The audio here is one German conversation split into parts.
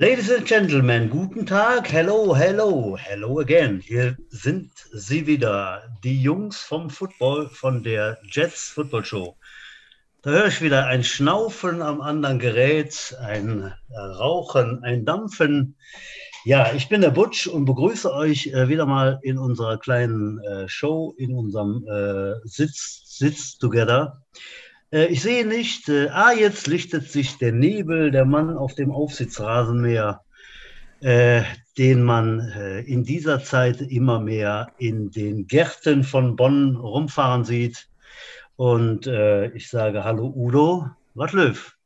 Ladies and Gentlemen, guten Tag. Hello, hello, hello again. Hier sind sie wieder, die Jungs vom Football, von der Jets Football Show. Da höre ich wieder ein Schnaufen am anderen Gerät, ein Rauchen, ein Dampfen. Ja, ich bin der Butch und begrüße euch äh, wieder mal in unserer kleinen äh, Show, in unserem äh, Sitz, Sitz Together. Äh, ich sehe nicht, äh, ah, jetzt lichtet sich der Nebel, der Mann auf dem Aufsitzrasenmäher, äh, den man äh, in dieser Zeit immer mehr in den Gärten von Bonn rumfahren sieht. Und äh, ich sage Hallo Udo, was löw?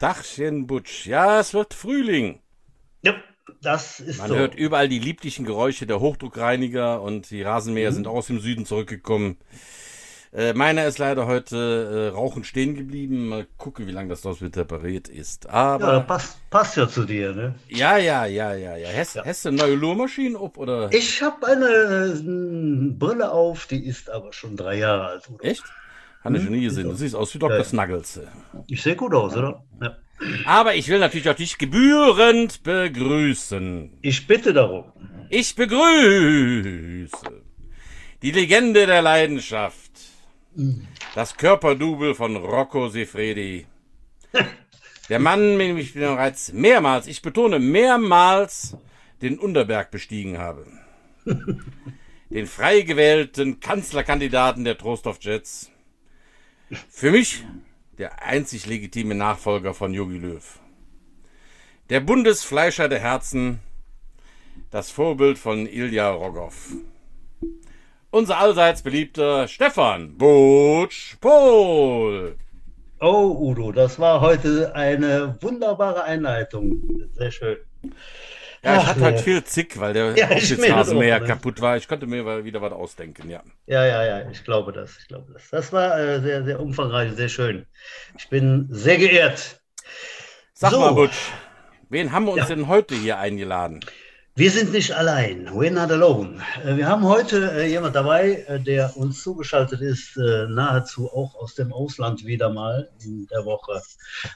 Dachchen Butsch, ja, es wird Frühling. Ja, das ist Man so. hört überall die lieblichen Geräusche der Hochdruckreiniger und die Rasenmäher Mhm. sind auch aus dem Süden zurückgekommen. Äh, meiner ist leider heute äh, rauchend stehen geblieben. Mal gucken, wie lange das noch mit repariert ist. Ja, Aber passt, passt ja zu dir, ne? ja, ja, ja, ja, ja. Hast, hast du eine neue Lohrmaschine ob oder? Ich habe eine äh, Brille auf, die ist aber schon drei Jahre alt. Udo. Echt? Habe ich Hm, noch nie gesehen. Du siehst aus wie Dr. Ja. Snuggles. Ich sehe gut aus, oder? Ja. Aber ich will natürlich auch dich gebührend begrüßen. Ich bitte darum. Ich begrüße die Legende der Leidenschaft, das Körperdouble von Rocco Sefredi. Der Mann, mit dem ich bereits mehrmals, ich betone mehrmals, den Unterberg bestiegen habe. Den frei gewählten Kanzlerkandidaten der Trostorf Jets. Für mich der einzig legitime Nachfolger von Jogi Löw. Der Bundesfleischer der Herzen, das Vorbild von Ilja Rogoff. Unser allseits beliebter Stefan Butsch Pohl. Oh, Udo, das war heute eine wunderbare Einleitung. Sehr schön. Ja, ich Ach, hatte halt nee. viel Zick, weil der Ja, ich Aufsitzrasenmäher kaputt war. Ich konnte mir wieder was ausdenken, ja. Ja, ja, ja, ich glaube das. Ich glaube das. Das war äh, sehr, sehr umfangreich, sehr schön. Ich bin sehr geehrt. Sag So. mal, Butsch, wen haben wir uns Ja. denn heute hier eingeladen? Wir sind nicht allein. We're not alone. Wir haben heute äh, jemand dabei, äh, der uns zugeschaltet ist, äh, nahezu auch aus dem Ausland wieder mal in der Woche.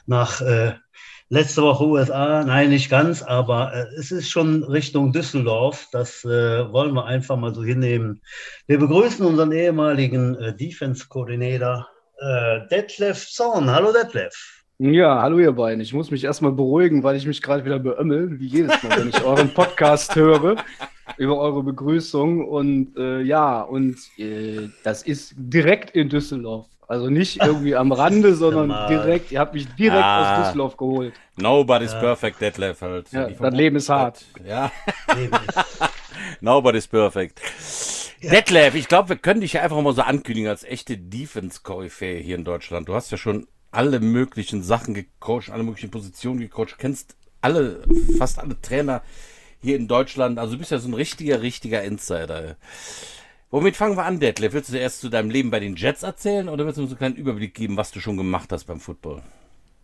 Nach äh, letzte Woche USA, nein, nicht ganz, aber es ist schon Richtung Düsseldorf. Das wollen wir einfach mal so hinnehmen. Wir begrüßen unseren ehemaligen Defense-Koordinator äh, Detlef Zorn. Hallo Detlef. Ja, hallo ihr beiden. Ich muss mich erstmal beruhigen, weil ich mich gerade wieder beömmel, wie jedes Mal, wenn ich euren Podcast höre, über eure Begrüßung. Und äh, ja, und äh, das ist direkt in Düsseldorf. Also nicht irgendwie am Rande, sondern direkt. Ihr habt mich direkt Ah. aus Düsseldorf geholt. Nobody's Ja. perfect, Detlef halt. Ja, das Leben ist hart. Ja, Leben ist- nobody's perfect. Detlef, ich glaube, wir können dich ja einfach mal so ankündigen als echte Defense-Koryphäe hier in Deutschland. Du hast ja schon alle möglichen Sachen gecoacht, alle möglichen Positionen gecoacht, kennst alle, fast alle Trainer hier in Deutschland. Also du bist ja so ein richtiger, richtiger Insider. Womit fangen wir an, Detlef? Willst du erst zu deinem Leben bei den Jets erzählen oder willst du uns so einen kleinen Überblick geben, was du schon gemacht hast beim Football?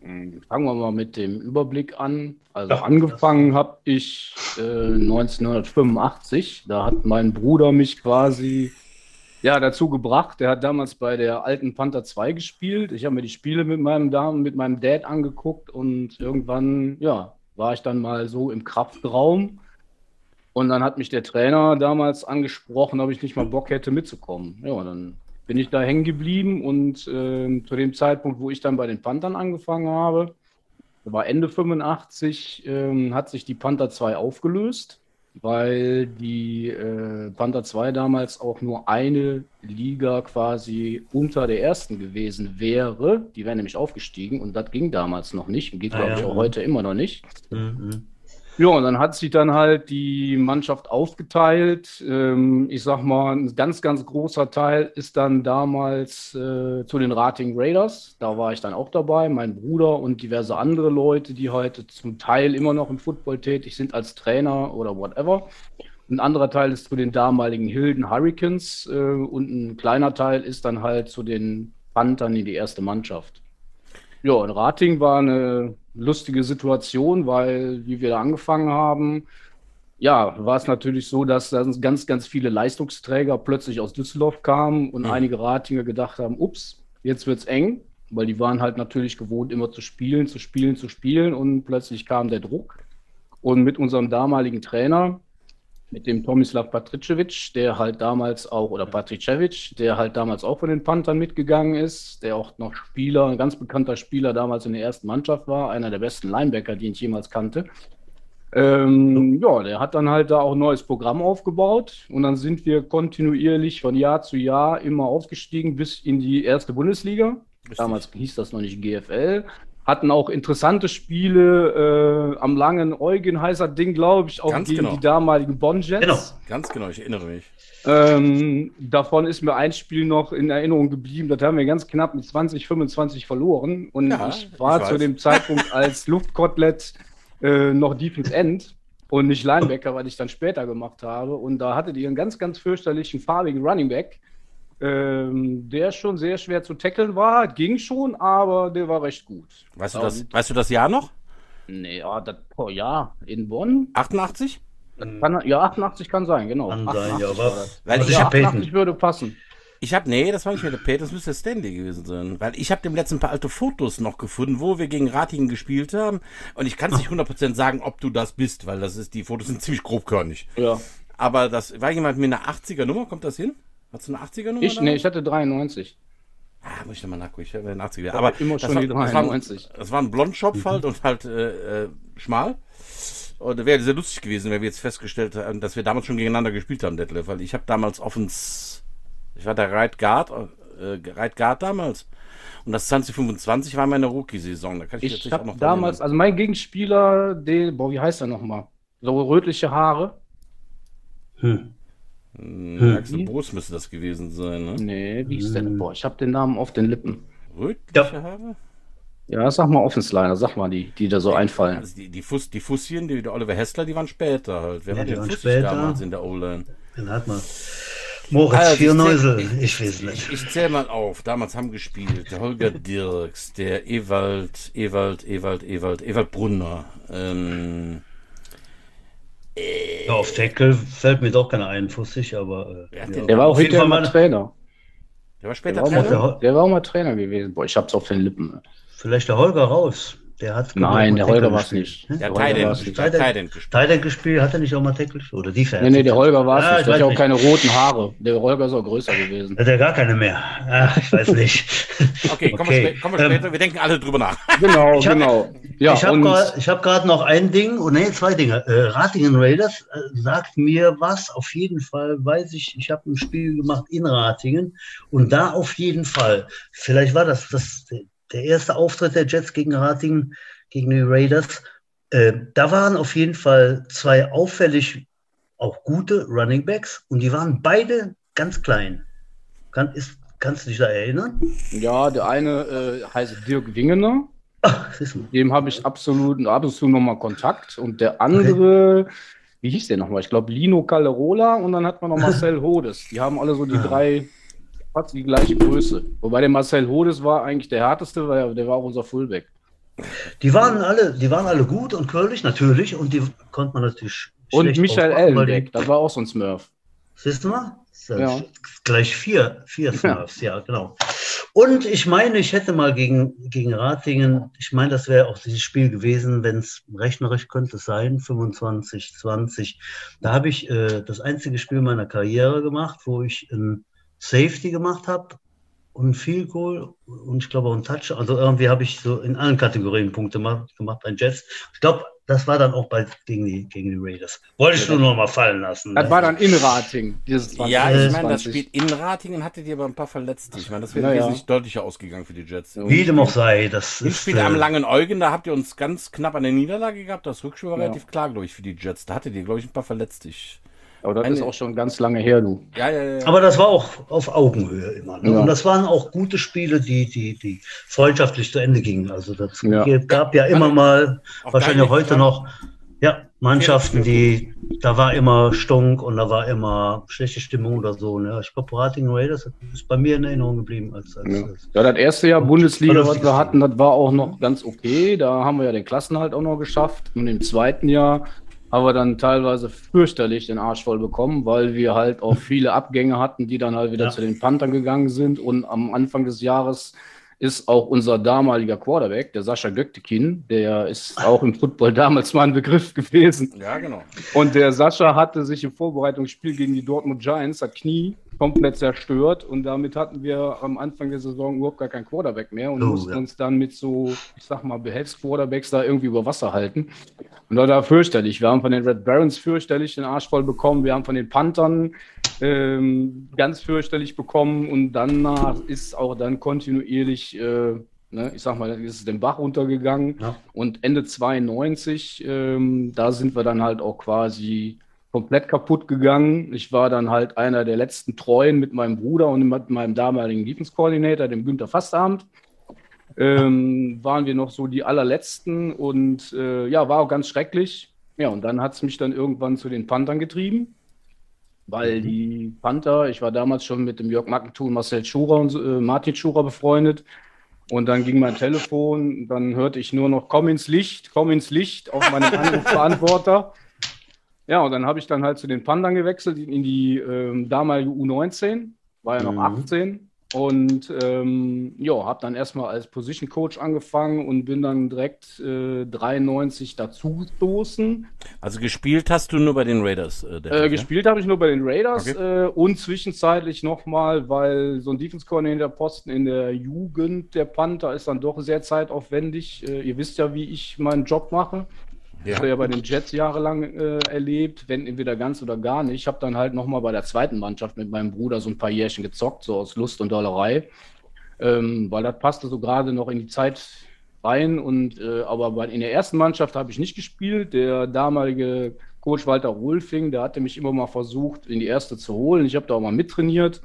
Fangen wir mal mit dem Überblick an. Also Ja. angefangen habe ich äh, 1985. Da hat mein Bruder mich quasi ja, dazu gebracht. Der hat damals bei der alten Panther 2 gespielt. Ich habe mir die Spiele mit meinem Damen, mit meinem Dad angeguckt und irgendwann, ja, war ich dann mal so im Kraftraum. Und dann hat mich der Trainer damals angesprochen, ob ich nicht mal Bock hätte mitzukommen. Ja, dann bin ich da hängen geblieben und ähm, zu dem Zeitpunkt, wo ich dann bei den Panthern angefangen habe, war Ende 85, ähm, hat sich die Panther 2 aufgelöst, weil die äh, Panther 2 damals auch nur eine Liga quasi unter der ersten gewesen wäre. Die wäre nämlich aufgestiegen und das ging damals noch nicht und geht, Ah, glaube ja. ich, auch heute immer noch nicht. Mhm. Ja, und dann hat sich dann halt die Mannschaft aufgeteilt. Ähm, ich sag mal, ein ganz, ganz großer Teil ist dann damals äh, zu den Rating Raiders. Da war ich dann auch dabei, mein Bruder und diverse andere Leute, die heute zum Teil immer noch im Football tätig sind als Trainer oder whatever. Ein anderer Teil ist zu den damaligen Hilden Hurricanes äh, und ein kleiner Teil ist dann halt zu den Panthern in die erste Mannschaft. Ja, und Rating war eine lustige Situation, weil, wie wir da angefangen haben, ja, war es natürlich so, dass dann ganz, ganz viele Leistungsträger plötzlich aus Düsseldorf kamen und Mhm. einige Ratinger gedacht haben, ups, jetzt wird's eng, weil die waren halt natürlich gewohnt, immer zu spielen, zu spielen, zu spielen und plötzlich kam der Druck. Und mit unserem damaligen Trainer, mit dem Tomislav Patricevic, der halt damals auch, oder Patricevic, der halt damals auch von den Panthern mitgegangen ist, der auch noch Spieler, ein ganz bekannter Spieler damals in der ersten Mannschaft war, einer der besten Linebacker, die ich jemals kannte. Ähm, ja, der hat dann halt da auch ein neues Programm aufgebaut und dann sind wir kontinuierlich von Jahr zu Jahr immer aufgestiegen bis in die erste Bundesliga. Richtig. Damals hieß das noch nicht GFL. Hatten auch interessante Spiele äh, am langen Eugen heißer Ding, glaube ich, auch Ganz gegen genau. die damaligen Bonn-Jets. Genau. Ganz genau, ich erinnere mich. Ähm, davon ist mir ein Spiel noch in Erinnerung geblieben. Das haben wir ganz knapp mit 20, 25 verloren. Und Ja, ich war ich zu dem Zeitpunkt als Luftkotelett äh, noch Defense End und nicht Linebacker, was ich dann später gemacht habe. Und da hattet ihr einen ganz, ganz fürchterlichen farbigen Running Back, ähm, der schon sehr schwer zu tackeln war. Ging schon, aber der war recht gut. Weißt du Aber das, mit- weißt du das Jahr noch? Nee, ja, das, oh, ja, in Bonn. 88? Kann, ja, 88 kann sein, genau. Kann sein, 88 ja, war aber das. Weil ich Ja, Peyton. 88 würde passen. Ich habe, nee, das war nicht mehr der Peter, das müsste der Stanley gewesen sein. Weil ich habe dem letzten paar alte Fotos noch gefunden, wo wir gegen Ratingen gespielt haben. Und ich kann es nicht 100% sagen, ob du das bist, weil das ist, die Fotos sind ziemlich grobkörnig. Ja. Aber das war jemand mit einer 80er Nummer, kommt das hin? Hast du eine 80er Nummer? Ich, nee, ich hatte 93. Ah, muss ich nochmal nachgucken, ich habe eine 80er. Ja, Aber immer schon war, die das war, 93. das war ein Blondschopf halt und halt äh, äh, schmal. Und wäre sehr lustig gewesen, wenn wir jetzt festgestellt haben, dass wir damals schon gegeneinander gespielt haben, Detlef. Weil ich habe damals offens, ich war der Right Guard, äh, Right Guard damals. Und das 2025 war meine Rookie-Saison. Da kann ich, Ich jetzt auch habe noch damals, also mein Gegenspieler, den, boah, wie heißt er nochmal? So rötliche Haare. Hm. Hm, Axel Bruce müsste das gewesen sein, ne? Nee, wie hieß der denn? Boah, ich habe den Namen auf den Lippen. Rötliche Ja. Haare? Ja, sag mal Offensliner, sag mal die, die da so einfallen. Also die, die, Fuss, die Fusschen, die der Oliver Hessler, die waren später halt. Wer Ja, war die denn waren Fussig später. damals in der O-Line? Den hat man. Moritz Also, ich Vierneusel, zähl- ich, weiß nicht. Ich, ich zähle mal auf. Damals haben gespielt der Holger Dirks, der Ewald, Ewald, Ewald, Ewald, Ewald Brunner. Ähm, Ja, auf Tackle fällt mir doch keiner ein, Fussig, aber. Äh, ja. den- Der war auch hinterher mal Trainer. der war Der später war, auch Trainer. mal, der war auch mal Trainer gewesen. Boah, ich hab's auf den Lippen. Vielleicht der Holger raus. Der hat Nein, der Holger war es gespielt. nicht. Hm? Der hat war's gespielt. nicht. Der hat Titan- Titan gespielt. Hat er nicht auch mal Tackle? Oder Defense? Nee, nee, der Holger war es Ah, nicht. ich Der hat ja auch nicht. keine roten Haare. Der Holger ist auch größer gewesen. Hat er gar keine mehr? Ach, ich weiß nicht. Okay, kommen wir, spä kommen wir Ähm, später. Wir denken alle drüber nach. Genau, Ich hab- genau. Ja, ich habe gerade hab grad noch ein Ding, und nee, zwei Dinge. Äh, Ratingen Raiders äh, sagt mir was, auf jeden Fall weiß ich, ich habe ein Spiel gemacht in Ratingen und da auf jeden Fall, vielleicht war das, das der erste Auftritt der Jets gegen Ratingen, gegen die Raiders, äh, da waren auf jeden Fall zwei auffällig auch gute Running Backs und die waren beide ganz klein. Kann, ist, kannst du dich da erinnern? ja, der eine äh, heißt Dirk Wingener. Ach, dem habe ich absolut ab und zu nochmal Kontakt. Und der andere, wie hieß der nochmal? Ich glaube Lino Calderola und dann hat man noch Marcel Hodes. Die haben alle so die Ja. drei, fast die gleiche Größe. Wobei der Marcel Hodes war eigentlich der härteste, weil der war auch unser Fullback. Die waren alle, die waren alle gut und curlig, natürlich, und die konnte man natürlich. Und Michael Ellenbeck, das war auch so ein Smurf. Siehst du mal? Ja. Gleich vier, vier Smurfs, ja. genau. Und ich meine, ich hätte mal gegen, gegen Ratingen, ich meine, das wäre auch dieses Spiel gewesen, wenn es rechnerisch könnte es sein, 25, 20. Da habe ich äh, das einzige Spiel meiner Karriere gemacht, wo ich ein Safety gemacht habe und ein Field Goal und ich glaube auch ein Touch. Also irgendwie habe ich so in allen Kategorien Punkte gemacht, bei Jets. Ich glaube, das war dann auch bald gegen die, gegen die Raiders. Wollte ich nur noch mal fallen lassen. Das ne? war dann in Rating, dieses 20, Ja, ich meine, das 20. Spiel in Ratingen hattet ihr aber ein paar Verletzte. Ich meine, das wäre Ja, ja. wesentlich deutlicher ausgegangen für die Jets. Ja. Wie dem auch sei, das Im ist. Spiel äh, am Langen Eugen, da habt ihr uns ganz knapp an der Niederlage gehabt. Das Rückspiel war Ja. relativ klar, glaube ich, für die Jets. Da hattet ihr, glaube ich, ein paar Verletzte. Ich, Aber das Eine- ist auch schon ganz lange her, du. ja, ja, ja. Aber das war auch auf Augenhöhe immer. Ne? Ja. Und das waren auch gute Spiele, die, die, die freundschaftlich zu Ende gingen. Also das Ja. gab ja immer mal, wahrscheinlich heute ja. noch, ja, Mannschaften, die, da war immer Stunk und da war immer schlechte Stimmung oder so. Ne? Ich glaube, Ratingen Raiders ist bei mir in Erinnerung geblieben. Als, als, Ja. als ja, das erste Jahr Und Bundesliga, was wir hatten, das war auch noch ganz okay. Da haben wir ja den Klassenhalt auch noch geschafft. Und im zweiten Jahr haben wir dann teilweise fürchterlich den Arsch voll bekommen, weil wir halt auch viele Abgänge hatten, die dann halt wieder Ja. zu den Panthern gegangen sind. Und am Anfang des Jahres ist auch unser damaliger Quarterback, der Sascha Göktekin. Der ist auch im Football damals mal ein Begriff gewesen. Ja, genau. Und der Sascha hatte sich im Vorbereitungsspiel gegen die Dortmund Giants, das Knie komplett zerstört. Und damit hatten wir am Anfang der Saison überhaupt gar keinen Quarterback mehr und Oh, mussten ja. uns dann mit so, ich sag mal, Behelfs-Quarterbacks da irgendwie über Wasser halten. Und das war fürchterlich. Wir haben von den Red Barons fürchterlich den Arsch voll bekommen. Wir haben von den Panthern ähm, ganz fürchterlich bekommen. Und danach ist auch dann kontinuierlich, äh, ne, ich sag mal, ist es den Bach runtergegangen. Ja. Und Ende 92, ähm, da sind wir dann halt auch quasi komplett kaputt gegangen. Ich war dann halt einer der letzten Treuen mit meinem Bruder und mit meinem damaligen Defense Coordinator, dem Günther Fastabend. Ähm, waren wir noch so die allerletzten und äh, ja, war auch ganz schrecklich. Ja, und dann hat es mich dann irgendwann zu den Panthern getrieben, weil die Panther, ich war damals schon mit dem Jörg Mackenthun, Marcel Schurer und äh, Martin Schurer befreundet. Und dann ging mein Telefon, dann hörte ich nur noch, komm ins Licht, komm ins Licht auf meinem Anrufbeantworter. Ja, und dann habe ich dann halt zu den Panthern gewechselt in die ähm, damalige U19, war ja noch Mhm. 18. Und ähm, ja, habe dann erstmal als Position Coach angefangen und bin dann direkt äh, 93 dazugestoßen. Also gespielt hast du nur bei den Raiders. Äh, Äh, ja? gespielt habe ich nur bei den Raiders Okay. äh, und zwischenzeitlich nochmal, weil so ein Defense Coordinator Posten in der Jugend der Panther ist dann doch sehr zeitaufwendig. Äh, ihr wisst ja, wie ich meinen Job mache. Ich habe ja bei den Jets jahrelang äh, erlebt, wenn entweder ganz oder gar nicht. Ich habe dann halt nochmal bei der zweiten Mannschaft mit meinem Bruder so ein paar Jährchen gezockt, so aus Lust und Dollerei, ähm, weil das passte so gerade noch in die Zeit rein. Und äh, aber bei, in der ersten Mannschaft habe ich nicht gespielt. Der damalige Coach Walter Rolfing, der hatte mich immer mal versucht, in die erste zu holen. Ich habe da auch mal mittrainiert.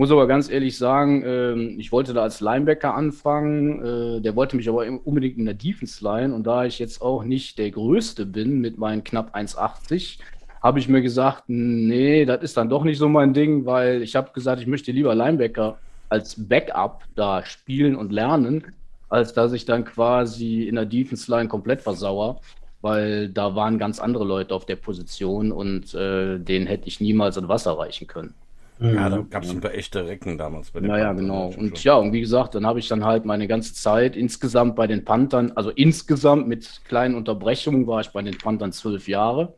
Muss aber ganz ehrlich sagen, ähm, ich wollte da als Linebacker anfangen. Äh, der wollte mich aber unbedingt in der Defense Line. Und da ich jetzt auch nicht der Größte bin mit meinen knapp 1,80, habe ich mir gesagt, nee, das ist dann doch nicht so mein Ding, weil ich habe gesagt, ich möchte lieber Linebacker als Backup da spielen und lernen, als dass ich dann quasi in der Defense Line komplett versauer, weil da waren ganz andere Leute auf der Position und äh, denen hätte ich niemals an Wasser reichen können. Ja, da Mhm. gab es ein paar echte Recken damals bei den Naja, Panthern, genau. Und ja, und wie gesagt, dann habe ich dann halt meine ganze Zeit insgesamt bei den Panthern, also insgesamt mit kleinen Unterbrechungen war ich bei den Panthern zwölf Jahre.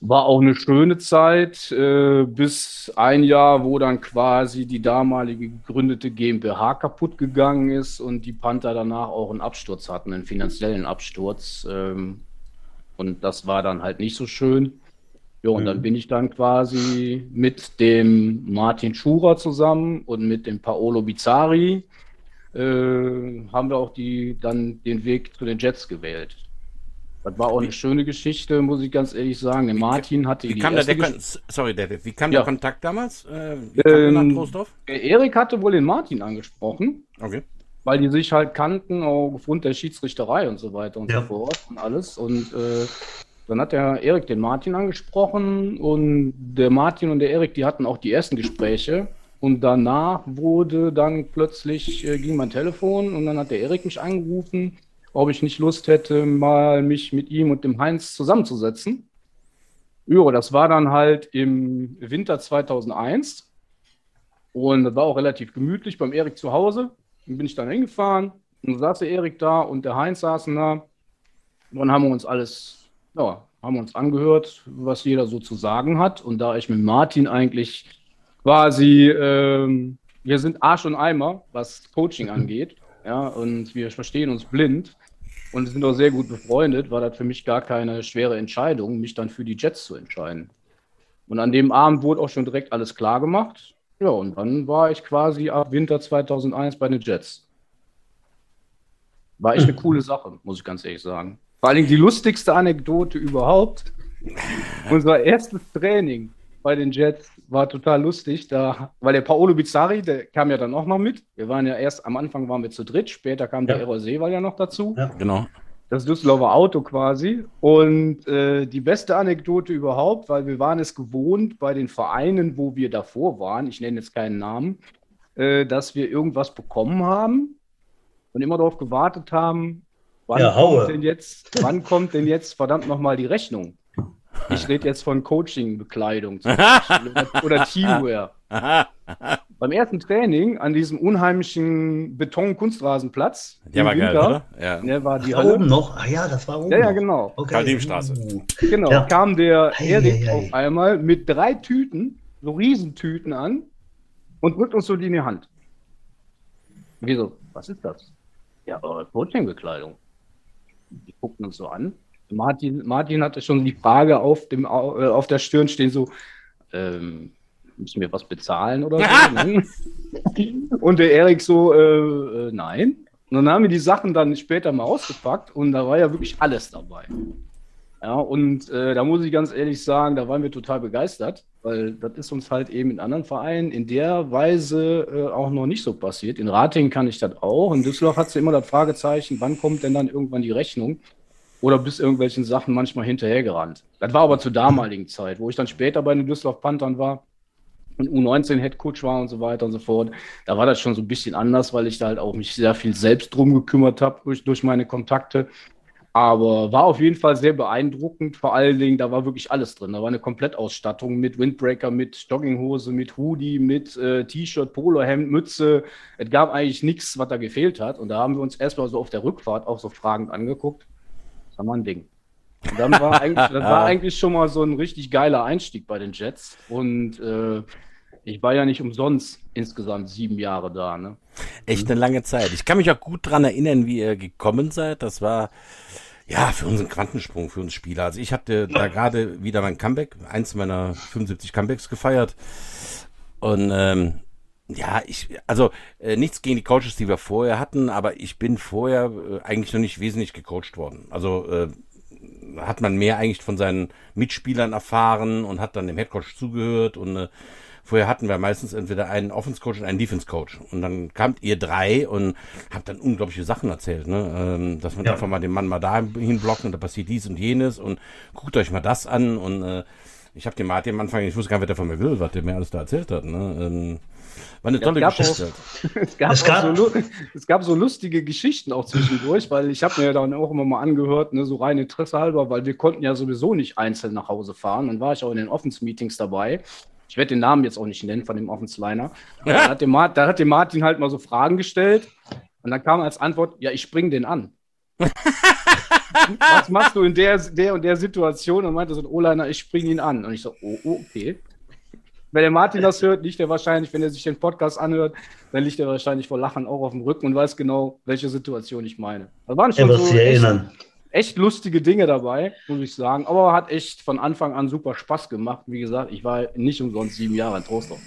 War auch eine schöne Zeit, äh, bis ein Jahr, wo dann quasi die damalige gegründete GmbH kaputt gegangen ist und die Panther danach auch einen Absturz hatten, einen finanziellen Absturz. Ähm, und das war dann halt nicht so schön. Ja, und dann bin ich dann quasi mit dem Martin Schurer zusammen und mit dem Paolo Bizzari äh, haben wir auch die, dann den Weg zu den Jets gewählt. Das war auch eine schöne Geschichte, muss ich ganz ehrlich sagen. Der Martin hatte Wie die kam erste der Kon Sorry, Detlef, wie kam Ja. der Kontakt damals? Äh, wie Ähm, Erik hatte wohl den Martin angesprochen, Okay. weil die sich halt kannten, auch aufgrund der Schiedsrichterei und so weiter und Ja. so fort und alles. Und äh, dann hat der Erik den Martin angesprochen und der Martin und der Erik, die hatten auch die ersten Gespräche. Und danach wurde dann plötzlich, äh, ging mein Telefon und dann hat der Erik mich angerufen, ob ich nicht Lust hätte, mal mich mit ihm und dem Heinz zusammenzusetzen. Ja, das war dann halt im Winter 2001. Und das war auch relativ gemütlich beim Erik zu Hause. Dann bin ich dann hingefahren und saß der Erik da und der Heinz saßen da. Und dann haben wir uns alles, ja, haben uns angehört, was jeder so zu sagen hat. Und da ich mit Martin eigentlich quasi, ähm, wir sind Arsch und Eimer, was Coaching angeht, ja, und wir verstehen uns blind und sind auch sehr gut befreundet, war das für mich gar keine schwere Entscheidung, mich dann für die Jets zu entscheiden. Und an dem Abend wurde auch schon direkt alles klar gemacht. Ja, und dann war ich quasi ab Winter 2001 bei den Jets. War echt eine coole Sache, muss ich ganz ehrlich sagen. Vor allen Dingen die lustigste Anekdote überhaupt. Unser erstes Training bei den Jets war total lustig, da, weil der Paolo Bizzari, der kam ja dann auch noch mit. Wir waren ja erst, am Anfang waren wir zu dritt, später kam der Ja. Errol Seewald ja noch dazu Ja. Genau. das Düsseldorfer Auto quasi. Und äh, die beste Anekdote überhaupt, weil wir waren es gewohnt bei den Vereinen, wo wir davor waren, ich nenne jetzt keinen Namen, äh, dass wir irgendwas bekommen haben und immer darauf gewartet haben, wann, Ja, haue. kommt, denn jetzt, wann kommt denn jetzt verdammt nochmal die Rechnung? Ich rede jetzt von Coaching-Bekleidung zum Beispiel oder, oder Teamwear. Beim ersten Training an diesem unheimlichen Beton-Kunstrasenplatz. Der im war geil, Winter, oder? Ja. Der war die Da Hölle. oben noch? Ah ja, das war oben Ja, ja, genau. Okay. Genau, Ja. kam der Erik auf einmal mit drei Tüten, so Riesentüten an und drückt uns so die in die Hand. Wieso? Was ist das? Ja, Coaching-Bekleidung. Die guckten uns so an. Martin, Martin hatte schon die Frage auf, dem, äh, auf der Stirn stehen so, ähm, müssen wir was bezahlen oder so? ne? und der Erik so, äh, äh, nein. Und dann haben wir die Sachen dann später mal ausgepackt und da war ja wirklich alles dabei. Ja, und äh, da muss ich ganz ehrlich sagen, da waren wir total begeistert, weil das ist uns halt eben in anderen Vereinen in der Weise äh, auch noch nicht so passiert. In Ratingen kann ich das auch. In Düsseldorf hat sie immer das Fragezeichen, wann kommt denn dann irgendwann die Rechnung? Oder bis irgendwelchen Sachen manchmal hinterhergerannt. Das war aber zur damaligen Zeit, wo ich dann später bei den Düsseldorf Panthern war und U19-Headcoach war und so weiter und so fort. Da war das schon so ein bisschen anders, weil ich da halt auch mich sehr viel selbst drum gekümmert habe durch, durch meine Kontakte. Aber war auf jeden Fall sehr beeindruckend. Vor allen Dingen, da war wirklich alles drin. Da war eine Komplettausstattung mit Windbreaker, mit Jogginghose, mit Hoodie, mit äh, T-Shirt, Polohemd, Mütze. Es gab eigentlich nichts, was da gefehlt hat. Und da haben wir uns erstmal so auf der Rückfahrt auch so fragend angeguckt. Das war mal ein Ding. Und dann war eigentlich, das war eigentlich schon mal so ein richtig geiler Einstieg bei den Jets. Und äh, ich war ja nicht umsonst insgesamt sieben Jahre da. Ne? Echt eine lange Zeit. Ich kann mich auch gut dran erinnern, wie ihr gekommen seid. Das war ja für uns ein Quantensprung für uns Spieler. Also ich hatte da gerade wieder mein Comeback, eins meiner 75 Comebacks gefeiert. Und ähm, ja, ich, also äh, nichts gegen die Coaches, die wir vorher hatten, aber ich bin vorher äh, eigentlich noch nicht wesentlich gecoacht worden. Also äh, hat man mehr eigentlich von seinen Mitspielern erfahren und hat dann dem Headcoach zugehört und äh, vorher hatten wir meistens entweder einen Offense Coach und einen Defense Coach und dann kamt ihr drei und habt dann unglaubliche Sachen erzählt, ne? ähm, dass man Ja. einfach mal den Mann mal da hinblockt und da passiert dies und jenes und guckt euch mal das an und äh, ich habe dem Martin am Anfang, ich wusste gar nicht, was der von mir will, was der mir alles da erzählt hat. Ne? Ähm, war eine Ja, tolle gab auch- Geschichte. Es gab, Es gab- so, es gab so lustige Geschichten auch zwischendurch, weil ich habe mir dann auch immer mal angehört, ne, so rein Interesse halber, weil wir konnten ja sowieso nicht einzeln nach Hause fahren. Dann war ich auch in den Offense-Meetings dabei. Ich werde den Namen jetzt auch nicht nennen von dem Offense-Liner. Aber Da hat, der Mar- da hat der Martin halt mal so Fragen gestellt und dann kam als Antwort, ja, ich spring den an. Was machst du in der, der und der Situation? Und meinte so, ein O-Liner, ich spring ihn an. Und ich so, oh, oh, okay. Wenn der Martin das hört, liegt er wahrscheinlich, wenn er sich den Podcast anhört, dann liegt er wahrscheinlich vor Lachen auch auf dem Rücken und weiß genau, welche Situation ich meine. Da waren Er wird so sich erinnern. echt lustige Dinge dabei, muss ich sagen. Aber hat echt von Anfang an super Spaß gemacht. Wie gesagt, ich war nicht umsonst sieben Jahre in Trostorf.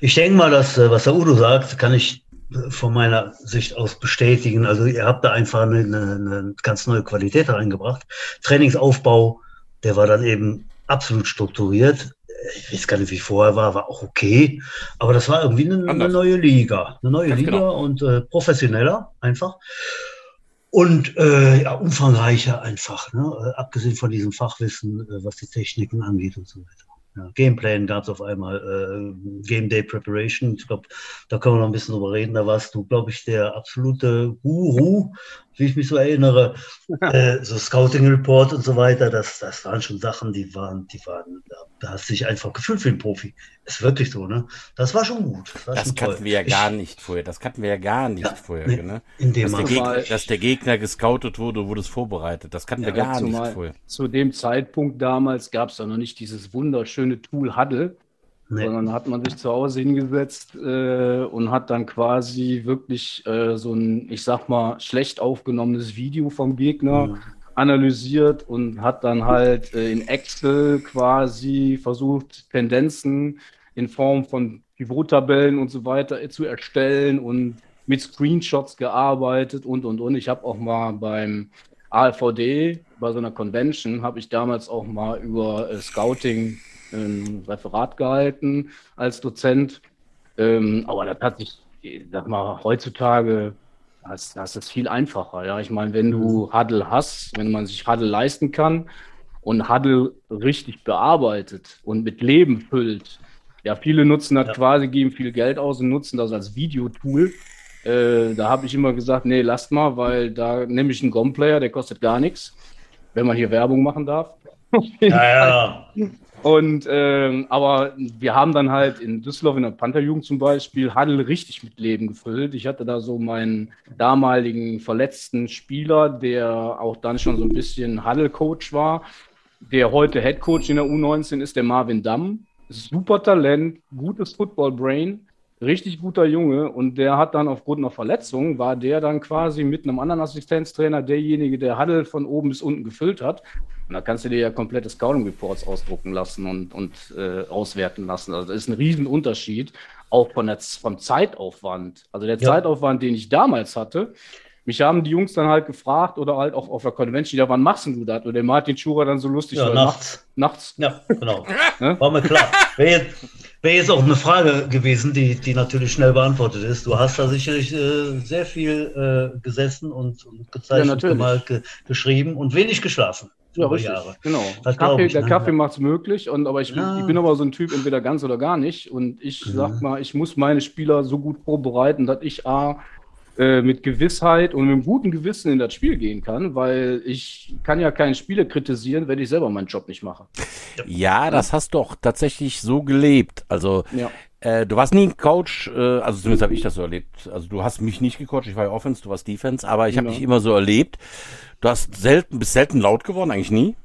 Ich denke mal, dass, äh, was der Udo sagt, kann ich äh, von meiner Sicht aus bestätigen. Also ihr habt da einfach eine, eine, eine ganz neue Qualität reingebracht. Trainingsaufbau, der war dann eben absolut strukturiert. Ich weiß gar nicht, wie vorher war, war auch okay. Aber das war irgendwie eine, eine neue Liga. Eine neue Ganz Liga genau. und äh, professioneller einfach. Und äh, ja, umfangreicher einfach, ne? äh, abgesehen von diesem Fachwissen, äh, was die Techniken angeht und so weiter. Ja, Gameplan gab es auf einmal, äh, Game Day Preparation. Ich glaube, da können wir noch ein bisschen drüber reden. Da warst du, glaube ich, der absolute Guru, wie ich mich so erinnere. äh, so Scouting Report und so weiter. Das, das waren schon Sachen, die waren, die waren, da, da hast du dich einfach gefühlt wie ein Profi. Ist wirklich so, ne? Das war schon gut. Das, war Das schon kannten toll. wir ja Ich- gar nicht vorher. Das kannten wir ja gar nicht Ja, vorher. nee. Ne? In dem Dass, der. Gegner, dass der Gegner gescoutet wurde, wurde es vorbereitet. Das kannten wir Ja, gar nicht vorher. Zu dem Zeitpunkt damals gab es ja noch nicht dieses wunderschöne Tool Huddle, Nee. sondern hat man sich zu Hause hingesetzt äh, und hat dann quasi wirklich äh, so ein, ich sag mal, schlecht aufgenommenes Video vom Gegner Mhm. analysiert und hat dann halt äh, in Excel quasi versucht, Tendenzen in Form von Pivot-Tabellen und so weiter äh, zu erstellen und mit Screenshots gearbeitet und und und. Ich habe auch mal beim ALVD, bei so einer Convention, habe ich damals auch mal über äh, Scouting ein Referat gehalten als Dozent. Ähm, aber das hat sich, ich sag mal, heutzutage das, das ist viel einfacher. Ja, ich meine, wenn du Huddle hast, wenn man sich Huddle leisten kann und Huddle richtig bearbeitet und mit Leben füllt. Ja, viele nutzen das Ja. quasi, geben viel Geld aus und nutzen das als Videotool. Äh, da habe ich immer gesagt, nee, lasst mal, weil da nehme ich einen GOM-Player, der kostet gar nichts, wenn man hier Werbung machen darf. Ja, ja. Und ähm, aber wir haben dann halt in Düsseldorf in der Pantherjugend zum Beispiel Huddle richtig mit Leben gefüllt. Ich hatte da so meinen damaligen verletzten Spieler, der auch dann schon so ein bisschen Huddle-Coach war, der heute Head Coach in der U19 ist, der Marvin Damm. Super Talent, gutes Football-Brain richtig guter Junge und der hat dann aufgrund einer Verletzung, war der dann quasi mit einem anderen Assistenztrainer derjenige, der Huddle von oben bis unten gefüllt hat. Und da kannst du dir ja komplette Scouting-Reports ausdrucken lassen und, und äh, auswerten lassen. Also das ist ein Riesenunterschied, auch von der, vom Zeitaufwand. Also der ja. Zeitaufwand, den ich damals hatte, mich haben die Jungs dann halt gefragt oder halt auch auf der Convention, ja, wann machst du das? Und der Martin Schurer dann so lustig ja, nachts. nachts. Ja, genau. War mir klar. Wäre jetzt, wär jetzt, auch eine Frage gewesen, die, die natürlich schnell beantwortet ist. Du hast da sicherlich äh, sehr viel äh, gesessen und, und gezeichnet, ja, gemalt, ge geschrieben und wenig geschlafen. Ja, richtig. Jahre. Genau. Kaffee, ich, der ne? Kaffee macht es möglich. Und, aber ich, ja. ich, bin aber so ein Typ, entweder ganz oder gar nicht. Und ich mhm. sag mal, ich muss meine Spieler so gut vorbereiten, dass ich A, äh, mit Gewissheit und mit einem guten Gewissen in das Spiel gehen kann, weil ich kann ja keinen Spieler kritisieren, wenn ich selber meinen Job nicht mache. Ja, das hast du auch tatsächlich so gelebt. Also ja. äh, du warst nie ein Coach, äh, also zumindest habe ich das so erlebt. Also du hast mich nicht gecoacht, ich war ja Offense, du warst Defense, aber ich habe ja. dich immer so erlebt. Du hast selten, bist selten laut geworden, eigentlich nie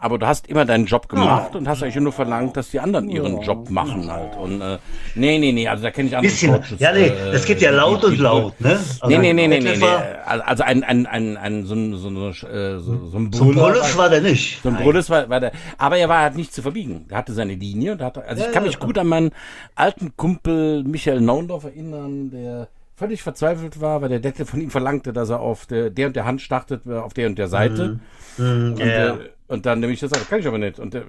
aber du hast immer deinen Job gemacht ja. und hast eigentlich nur verlangt, dass die anderen ihren Job machen halt. Und äh, nee, nee, nee, also da kenne ich andere Bisschen, Coaches. Ja, nee, äh, das geht ja laut die, und laut, ne? Also nee, nee, nee, nee, nee, nee. Also ein, ein, ein, ein so, ein, so, so, so, so ein Brüller. So war der nicht. So ein Brülles war, war der. Aber er war halt nicht zu verbiegen. Er hatte seine Linie und hatte, also ja, ich kann ja, mich gut an meinen alten Kumpel Michael Naundorf erinnern, der völlig verzweifelt war, weil der Dette von ihm verlangte, dass er auf der, der und der Hand startet, auf der und der Seite. Mhm. Mhm, und, yeah. äh, und dann nehme ich das kann ich aber nicht. Und der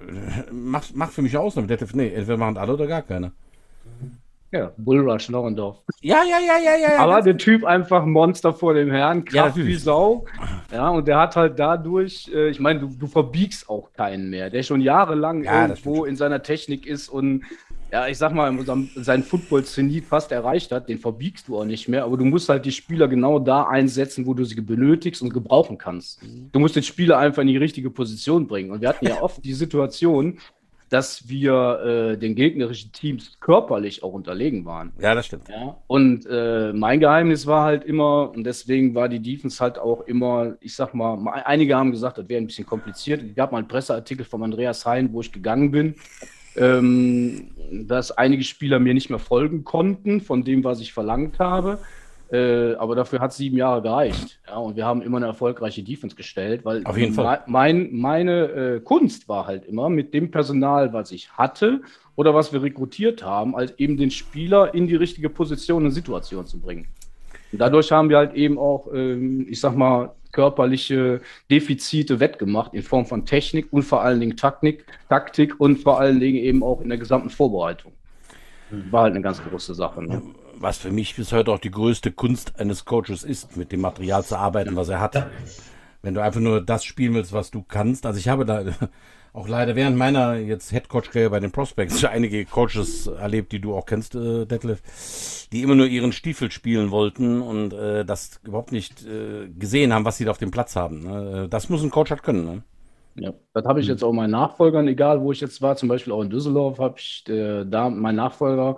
macht, macht für mich eine Ausnahme. Der, nee, entweder machen alle oder gar keine. Ja, Bullrush Norendorf. Ja, ja, ja, ja, ja. Aber der Typ einfach Monster vor dem Herrn, Kraft ja, wie Sau. Ja, und der hat halt dadurch, äh, ich meine, du, du verbiegst auch keinen mehr, der schon jahrelang ja, irgendwo in seiner Technik ist und ja, ich sag mal, sein Football-Zenit fast erreicht hat, den verbiegst du auch nicht mehr, aber du musst halt die Spieler genau da einsetzen, wo du sie benötigst und gebrauchen kannst. Mhm. Du musst den Spieler einfach in die richtige Position bringen. Und wir hatten ja oft die Situation, dass wir äh, den gegnerischen Teams körperlich auch unterlegen waren. Ja, das stimmt. Ja? Und äh, mein Geheimnis war halt immer, und deswegen war die Defense halt auch immer, ich sag mal, einige haben gesagt, das wäre ein bisschen kompliziert. Es gab mal einen Presseartikel von Andreas Hein, wo ich gegangen bin ähm, dass einige Spieler mir nicht mehr folgen konnten von dem, was ich verlangt habe. Äh, aber dafür hat sieben Jahre gereicht. Ja, und wir haben immer eine erfolgreiche Defense gestellt, weil Auf jeden Fall. Mein, meine äh, Kunst war halt immer mit dem Personal, was ich hatte oder was wir rekrutiert haben, als eben den Spieler in die richtige Position und Situation zu bringen. Und dadurch haben wir halt eben auch, ähm, ich sag mal, körperliche Defizite wettgemacht in Form von Technik und vor allen Dingen Taktik, Taktik und vor allen Dingen eben auch in der gesamten Vorbereitung. Mhm. War halt eine ganz große Sache. Ne? Was für mich bis heute auch die größte Kunst eines Coaches ist, mit dem Material zu arbeiten, was er hat. Wenn du einfach nur das spielen willst, was du kannst. Also ich habe da auch leider während meiner jetzt Headcoach-Karriere bei den Prospects einige Coaches erlebt, die du auch kennst, äh, Detlef, die immer nur ihren Stiefel spielen wollten und äh, das überhaupt nicht äh, gesehen haben, was sie da auf dem Platz haben. Ne? Das muss ein Coach halt können. Ne? Ja, das habe ich jetzt auch meinen Nachfolgern, egal wo ich jetzt war, zum Beispiel auch in Düsseldorf, habe ich äh, da mein Nachfolger,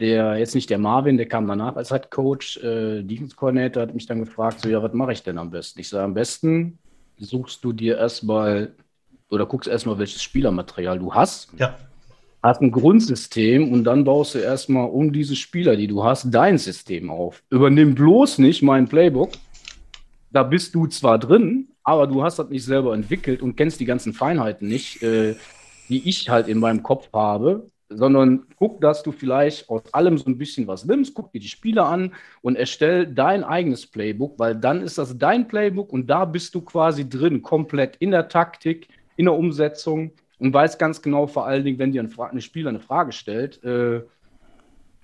der jetzt nicht der Marvin, der kam danach als Head Coach, äh, Defense Coordinator, hat mich dann gefragt, so ja, was mache ich denn am besten? Ich sage, am besten suchst du dir erstmal oder guckst erstmal, welches Spielermaterial du hast. Ja. Hast ein Grundsystem und dann baust du erstmal um diese Spieler, die du hast, dein System auf. Übernimm bloß nicht mein Playbook. Da bist du zwar drin, aber du hast das nicht selber entwickelt und kennst die ganzen Feinheiten nicht, äh, die ich halt in meinem Kopf habe, sondern guck, dass du vielleicht aus allem so ein bisschen was nimmst, guck dir die Spieler an und erstell dein eigenes Playbook, weil dann ist das dein Playbook und da bist du quasi drin, komplett in der Taktik, in der Umsetzung und weiß ganz genau, vor allen Dingen, wenn dir ein, ein Spieler eine Frage stellt, äh,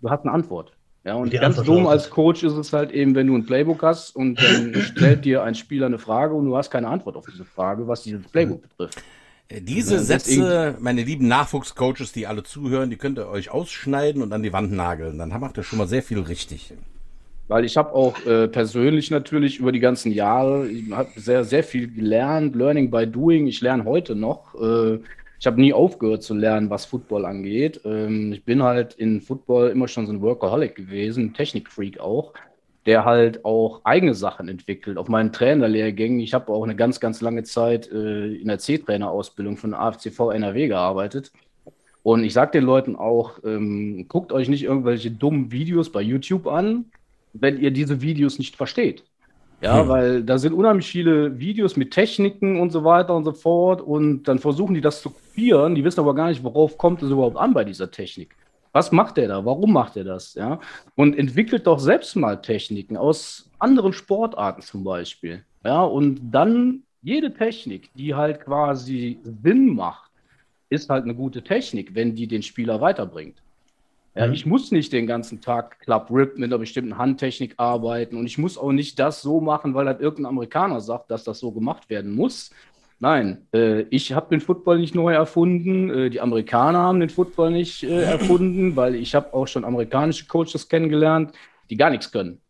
du hast eine Antwort. Ja, und die ganz dumm als Coach ist es halt eben, wenn du ein Playbook hast und dann stellt dir ein Spieler eine Frage und du hast keine Antwort auf diese Frage, was dieses Playbook betrifft. Äh, diese Sätze, meine lieben Nachwuchscoaches, die alle zuhören, die könnt ihr euch ausschneiden und an die Wand nageln. Dann macht ihr schon mal sehr viel richtig. Weil ich habe auch äh, persönlich natürlich über die ganzen Jahre, ich habe sehr, sehr viel gelernt, Learning by Doing. Ich lerne heute noch. Äh, ich habe nie aufgehört zu lernen, was Football angeht. Ähm, ich bin halt in Football immer schon so ein Workaholic gewesen, Technikfreak auch, der halt auch eigene Sachen entwickelt. Auf meinen Trainerlehrgängen, ich habe auch eine ganz, ganz lange Zeit äh, in der C-Trainer-Ausbildung von AFCV NRW gearbeitet. Und ich sage den Leuten auch, ähm, guckt euch nicht irgendwelche dummen Videos bei YouTube an, wenn ihr diese Videos nicht versteht. Ja, hm. weil da sind unheimlich viele Videos mit Techniken und so weiter und so fort. Und dann versuchen die das zu kopieren. Die wissen aber gar nicht, worauf kommt es überhaupt an bei dieser Technik. Was macht der da? Warum macht er das? Ja? Und entwickelt doch selbst mal Techniken aus anderen Sportarten zum Beispiel. Ja, und dann jede Technik, die halt quasi Sinn macht, ist halt eine gute Technik, wenn die den Spieler weiterbringt. Ja, mhm. Ich muss nicht den ganzen Tag Club Rip mit einer bestimmten Handtechnik arbeiten und ich muss auch nicht das so machen, weil halt irgendein Amerikaner sagt, dass das so gemacht werden muss. Nein, äh, ich habe den Football nicht neu erfunden, äh, die Amerikaner haben den Football nicht äh, erfunden, weil ich habe auch schon amerikanische Coaches kennengelernt, die gar nichts können.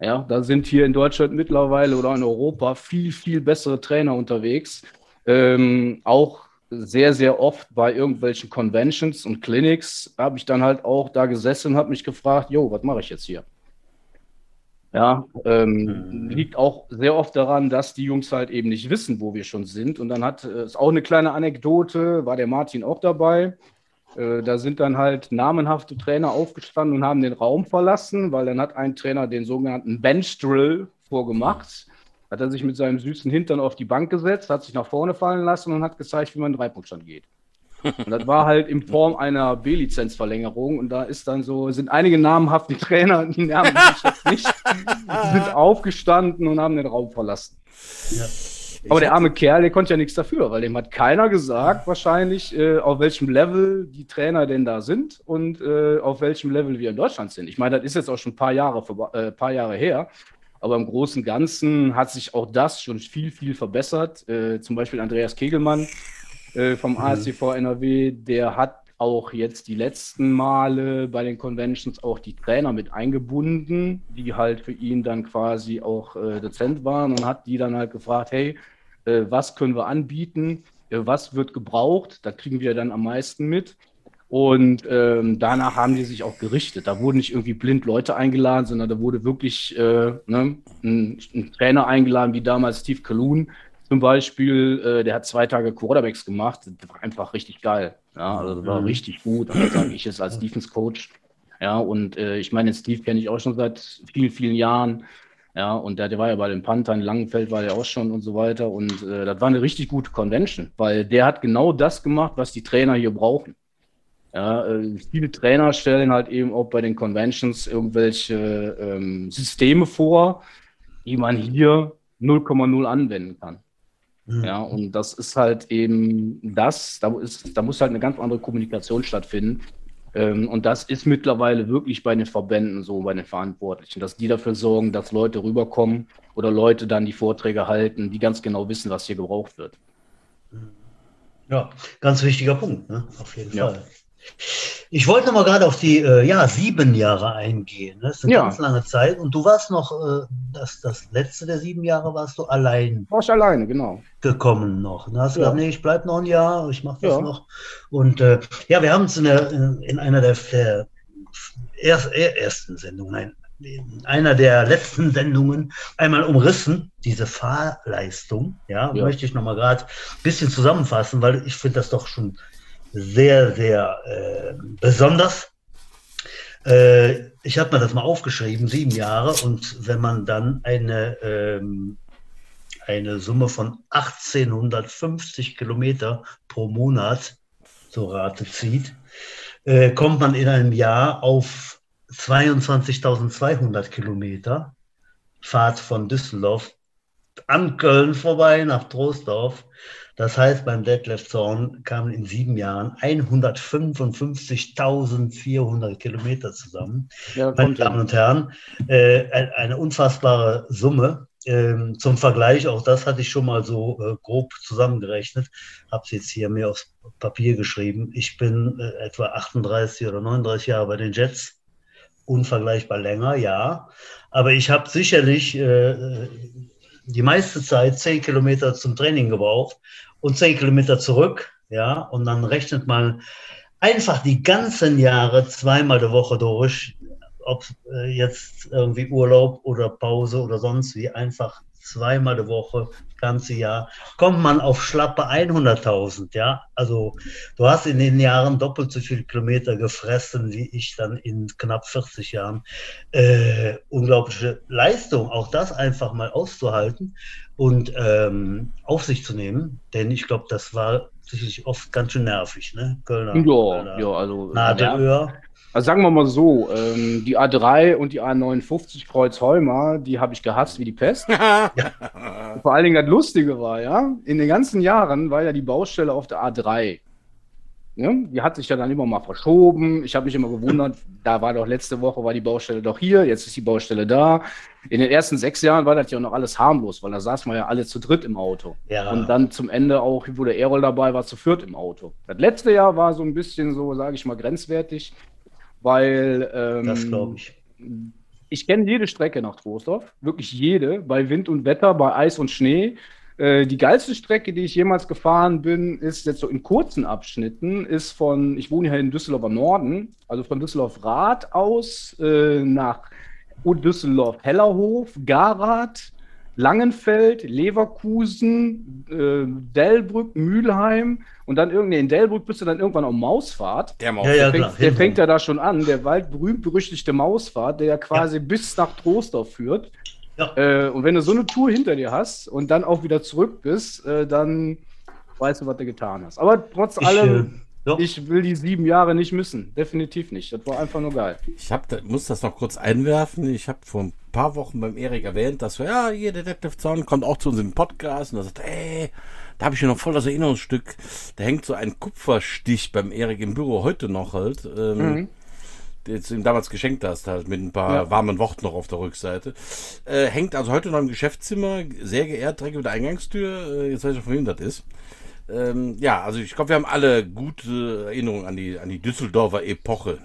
Ja, da sind hier in Deutschland mittlerweile oder in Europa viel, viel bessere Trainer unterwegs. Ähm, auch sehr, sehr oft bei irgendwelchen Conventions und Clinics habe ich dann halt auch da gesessen und habe mich gefragt, jo, was mache ich jetzt hier? Ja, ähm, mhm. liegt auch sehr oft daran, dass die Jungs halt eben nicht wissen, wo wir schon sind. Und dann hat es äh, auch eine kleine Anekdote, war der Martin auch dabei. Äh, da sind dann halt namenhafte Trainer aufgestanden und haben den Raum verlassen, weil dann hat ein Trainer den sogenannten Bench Drill vorgemacht hat er sich mit seinem süßen Hintern auf die Bank gesetzt, hat sich nach vorne fallen lassen und hat gezeigt, wie man in Dreipunktstand geht. Und das war halt in Form einer B-Lizenzverlängerung. Und da ist dann so, sind einige namhafte Trainer, die Namen ich jetzt nicht, sind aufgestanden und haben den Raum verlassen. Ja. Aber der arme Kerl, der konnte ja nichts dafür, weil dem hat keiner gesagt, wahrscheinlich, äh, auf welchem Level die Trainer denn da sind und äh, auf welchem Level wir in Deutschland sind. Ich meine, das ist jetzt auch schon ein paar Jahre, äh, paar Jahre her. Aber im Großen und Ganzen hat sich auch das schon viel, viel verbessert. Äh, zum Beispiel Andreas Kegelmann äh, vom mhm. ASCV NRW, der hat auch jetzt die letzten Male bei den Conventions auch die Trainer mit eingebunden, die halt für ihn dann quasi auch äh, Dozent waren und hat die dann halt gefragt, hey, äh, was können wir anbieten, äh, was wird gebraucht, da kriegen wir dann am meisten mit. Und ähm, danach haben die sich auch gerichtet. Da wurden nicht irgendwie blind Leute eingeladen, sondern da wurde wirklich äh, ne, ein, ein, Trainer eingeladen, wie damals Steve Kalun zum Beispiel. Äh, der hat zwei Tage Quarterbacks gemacht. Das war einfach richtig geil. Ja, also das war mhm. richtig gut. Und das sage ich jetzt als Defense Coach. Ja, und äh, ich meine, den Steve kenne ich auch schon seit vielen, vielen Jahren. Ja, und der, der war ja bei den Panthern, Langenfeld war der auch schon und so weiter. Und äh, das war eine richtig gute Convention, weil der hat genau das gemacht, was die Trainer hier brauchen. Ja, äh, viele Trainer stellen halt eben auch bei den Conventions irgendwelche ähm, Systeme vor, die man hier 0,0 anwenden kann. Mhm. Ja, und das ist halt eben das, da, ist, da muss halt eine ganz andere Kommunikation stattfinden. Ähm, und das ist mittlerweile wirklich bei den Verbänden so, bei den Verantwortlichen, dass die dafür sorgen, dass Leute rüberkommen oder Leute dann die Vorträge halten, die ganz genau wissen, was hier gebraucht wird. Ja, ganz wichtiger Punkt, ne? auf jeden ja. Fall. Ich wollte noch mal gerade auf die äh, ja, sieben Jahre eingehen. Ne? Das ist eine ja. ganz lange Zeit. Und du warst noch, äh, das, das letzte der sieben Jahre warst du allein. War ich alleine, genau. Gekommen noch. Da hast du ja. gesagt, nee, ich bleibe noch ein Jahr, ich mache das ja. noch. Und äh, ja, wir haben uns in, in einer der, der erst, ersten Sendungen, nein, in einer der letzten Sendungen einmal umrissen, diese Fahrleistung. Ja, ja. möchte ich noch mal gerade ein bisschen zusammenfassen, weil ich finde das doch schon sehr, sehr äh, besonders. Äh, ich habe mir das mal aufgeschrieben, sieben Jahre, und wenn man dann eine, ähm, eine Summe von 1850 Kilometer pro Monat zur Rate zieht, äh, kommt man in einem Jahr auf 22.200 Kilometer Fahrt von Düsseldorf an Köln vorbei nach Troisdorf das heißt, beim Detlef Zorn kamen in sieben Jahren 155.400 Kilometer zusammen. Ja, Meine Damen und Herren, äh, eine unfassbare Summe. Ähm, zum Vergleich, auch das hatte ich schon mal so äh, grob zusammengerechnet, habe es jetzt hier mir aufs Papier geschrieben. Ich bin äh, etwa 38 oder 39 Jahre bei den Jets unvergleichbar länger, ja. Aber ich habe sicherlich äh, die meiste Zeit zehn Kilometer zum Training gebraucht und zehn Kilometer zurück, ja. Und dann rechnet man einfach die ganzen Jahre zweimal die Woche durch, ob äh, jetzt irgendwie Urlaub oder Pause oder sonst wie, einfach zweimal die Woche, ganze Jahr, kommt man auf schlappe 100.000, ja. Also du hast in den Jahren doppelt so viele Kilometer gefressen, wie ich dann in knapp 40 Jahren. Äh, unglaubliche Leistung, auch das einfach mal auszuhalten und ähm, auf sich zu nehmen, denn ich glaube, das war sicherlich oft ganz schön nervig, ne? Kölner. Ja, Kölner, ja also. Nadelöhr. Also sagen wir mal so, ähm, die A3 und die A59 Kreuzholmer, die habe ich gehasst wie die Pest. Vor allen Dingen das Lustige war, ja, in den ganzen Jahren war ja die Baustelle auf der A3. Ja, die hat sich ja dann immer mal verschoben. Ich habe mich immer gewundert, da war doch letzte Woche war die Baustelle doch hier, jetzt ist die Baustelle da. In den ersten sechs Jahren war das ja noch alles harmlos, weil da saßen wir ja alle zu dritt im Auto. Ja. Und dann zum Ende auch, wo der Erol dabei war, zu viert im Auto. Das letzte Jahr war so ein bisschen so, sage ich mal, grenzwertig weil ähm, das glaube ich. Ich kenne jede Strecke nach Trostorf, wirklich jede, bei Wind und Wetter, bei Eis und Schnee. Äh, die geilste Strecke, die ich jemals gefahren bin, ist jetzt so in kurzen Abschnitten, ist von, ich wohne hier in Düsseldorf am Norden, also von Düsseldorf Rad aus äh, nach Düsseldorf Hellerhof, Garath, Langenfeld, Leverkusen, äh, Delbrück, Mülheim und dann irgendwie in Delbrück bist du dann irgendwann auf Mausfahrt. Der, Maus ja, ja, der, fängt, der fängt, ja da schon an, der weit berühmt-berüchtigte Mausfahrt, der ja quasi ja. bis nach Trostorf führt. Äh, und wenn du so eine Tour hinter dir hast und dann auch wieder zurück bist, äh, dann weißt du, was du getan hast. Aber trotz allem. Äh. Ich will die sieben Jahre nicht missen. Definitiv nicht. Das war einfach nur geil. Ich hab, muss das noch kurz einwerfen. Ich habe vor ein paar Wochen beim Erik erwähnt, dass wir, ja, hier Detective Zahn kommt auch zu unserem Podcast und er sagt, ey, da habe ich ja noch voll das Erinnerungsstück. Da hängt so ein Kupferstich beim Erik im Büro heute noch halt. Ähm, mhm. Jetzt ihm damals geschenkt hast, halt mit ein paar ja. warmen Worten noch auf der Rückseite. Äh, hängt also heute noch im Geschäftszimmer, sehr geehrt, direkt mit der Eingangstür. Äh, jetzt weiß ich, von wem das ist. Ähm, ja, also ich glaube, wir haben alle gute Erinnerungen an die, an die Düsseldorfer Epoche.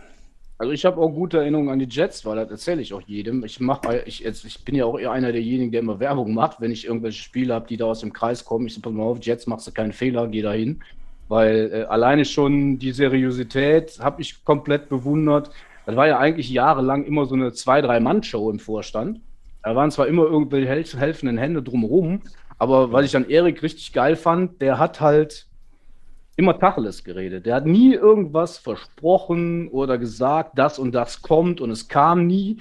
Also ich habe auch gute Erinnerungen an die Jets, weil das erzähle ich auch jedem. Ich mache, ich, ich bin ja auch eher einer derjenigen, der immer Werbung macht, wenn ich irgendwelche Spiele habe, die da aus dem Kreis kommen. Ich sage mal auf, Jets machst du keinen Fehler, geh da hin. Weil äh, alleine schon die Seriosität habe ich komplett bewundert. Das war ja eigentlich jahrelang immer so eine zwei, drei Mann-Show im Vorstand. Da waren zwar immer irgendwelche helfenden Hände drumherum, aber was ich dann Erik richtig geil fand, der hat halt immer Tacheles geredet. Der hat nie irgendwas versprochen oder gesagt, das und das kommt und es kam nie.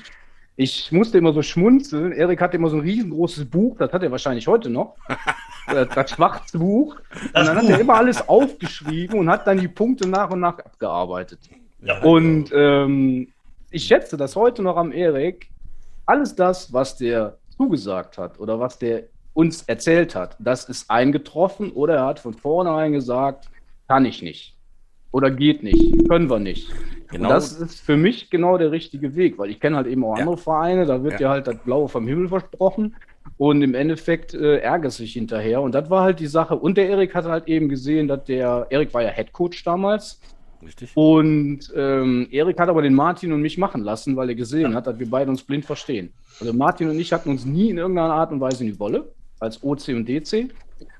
Ich musste immer so schmunzeln. Erik hatte immer so ein riesengroßes Buch, das hat er wahrscheinlich heute noch. das schwarze Buch. Und dann hat er immer alles aufgeschrieben und hat dann die Punkte nach und nach abgearbeitet. Ja. Und ähm, ich schätze das heute noch am Erik. Alles das, was der zugesagt hat oder was der uns erzählt hat, das ist eingetroffen oder er hat von vornherein gesagt, kann ich nicht oder geht nicht, können wir nicht. Genau. Und das ist für mich genau der richtige Weg, weil ich kenne halt eben auch andere ja. Vereine, da wird ja. ja. halt das Blaue vom Himmel versprochen und im Endeffekt äh, ärgert sich hinterher und das war halt die Sache. Und der Erik hat halt eben gesehen, dass der, Erik war ja Head Coach damals. Richtig. Und ähm, Erik hat aber den Martin und mich machen lassen, weil er gesehen ja. hat, dass wir beide uns blind verstehen. Also Martin und ich hatten uns nie in irgendeiner Art und Weise in die Wolle als OC und DC.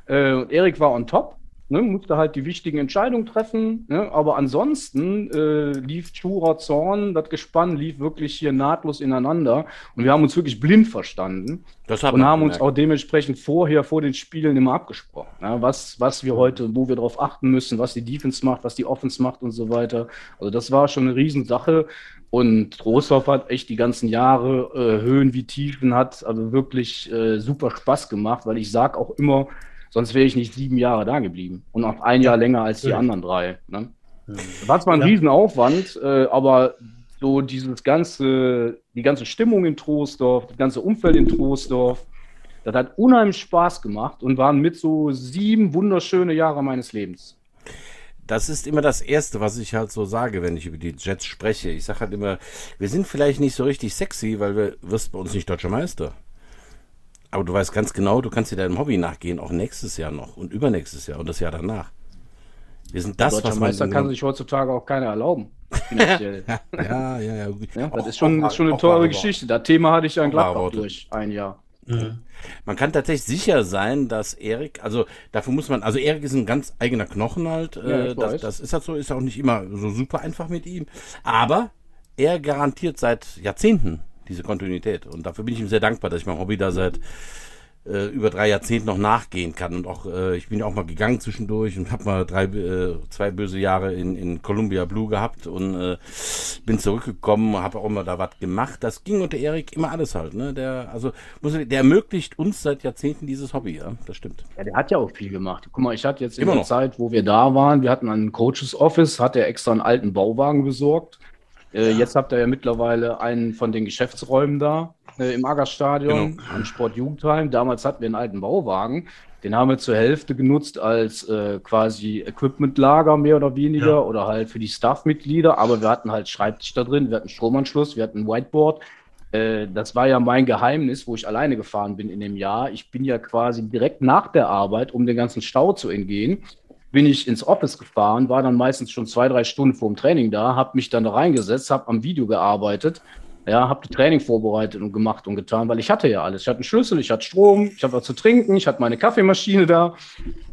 Äh, Erik war on top, ne, musste halt die wichtigen Entscheidungen treffen. Ne, aber ansonsten äh, lief Chura Zorn, das Gespann lief wirklich hier nahtlos ineinander. Und wir haben uns wirklich blind verstanden. und haben gemerkt. uns auch dementsprechend vorher, vor den Spielen immer abgesprochen. Ne, was, was wir heute, wo wir darauf achten müssen, was die Defense macht, was die Offense macht und so weiter. Also das war schon eine Riesensache. Und Trostorf hat echt die ganzen Jahre äh, Höhen wie Tiefen hat, also wirklich äh, super Spaß gemacht, weil ich sage auch immer, sonst wäre ich nicht sieben Jahre da geblieben und auch ein Jahr länger als die anderen drei. Ne? War zwar ein ja. Riesenaufwand, äh, aber so dieses ganze, die ganze Stimmung in Troisdorf, das ganze Umfeld in Troisdorf, das hat unheimlich Spaß gemacht und waren mit so sieben wunderschöne Jahre meines Lebens das ist immer das Erste, was ich halt so sage, wenn ich über die Jets spreche. Ich sage halt immer, wir sind vielleicht nicht so richtig sexy, weil wir wirst bei uns nicht deutscher Meister. Aber du weißt ganz genau, du kannst dir deinem Hobby nachgehen, auch nächstes Jahr noch und übernächstes Jahr und das Jahr danach. Wir sind das, Deutscher was man Meister kann sich heutzutage auch keiner erlauben. finanziell. ja, ja, ja. ja, das Auch- ist schon, auch- ist schon eine teure Geschichte. Das Thema hatte ich ja in Gladbach durch ein Jahr. Mhm. Man kann tatsächlich sicher sein, dass Erik, also dafür muss man, also Erik ist ein ganz eigener Knochen halt. Ja, äh, das, das ist halt so, ist auch nicht immer so super einfach mit ihm. Aber er garantiert seit Jahrzehnten diese Kontinuität. Und dafür bin ich ihm sehr dankbar, dass ich mein Hobby da seit äh, über drei Jahrzehnten noch nachgehen kann. Und auch, äh, ich bin ja auch mal gegangen zwischendurch und habe mal drei, äh, zwei böse Jahre in, in Columbia Blue gehabt und äh, bin zurückgekommen, habe auch immer da was gemacht. Das ging unter Erik immer alles halt. Ne? Der, also, muss, der ermöglicht uns seit Jahrzehnten dieses Hobby, ja, das stimmt. Ja, der hat ja auch viel gemacht. Guck mal, ich hatte jetzt in Immer der noch. Zeit, wo wir da waren, wir hatten einen Coaches Office, hat er extra einen alten Bauwagen besorgt. Äh, Jetzt habt ihr ja mittlerweile einen von den Geschäftsräumen da äh, im Aggerstadion Genau. am Sportjugendheim. Damals hatten wir einen alten Bauwagen. Den haben wir zur Hälfte genutzt als äh, quasi Equipmentlager mehr oder weniger Ja. oder halt für die Staffmitglieder. Aber wir hatten halt Schreibtisch da drin, wir hatten Stromanschluss, wir hatten ein Whiteboard. Äh, das war ja mein Geheimnis, wo ich alleine gefahren bin in dem Jahr. Ich bin ja quasi direkt nach der Arbeit, um den ganzen Stau zu entgehen, bin ich ins Office gefahren, war dann meistens schon zwei, drei Stunden vor dem Training da, habe mich dann da reingesetzt, habe am Video gearbeitet, ja, habe das Training vorbereitet und gemacht und getan, weil ich hatte ja alles. Ich hatte einen Schlüssel, ich hatte Strom, ich hatte was zu trinken, ich hatte meine Kaffeemaschine da,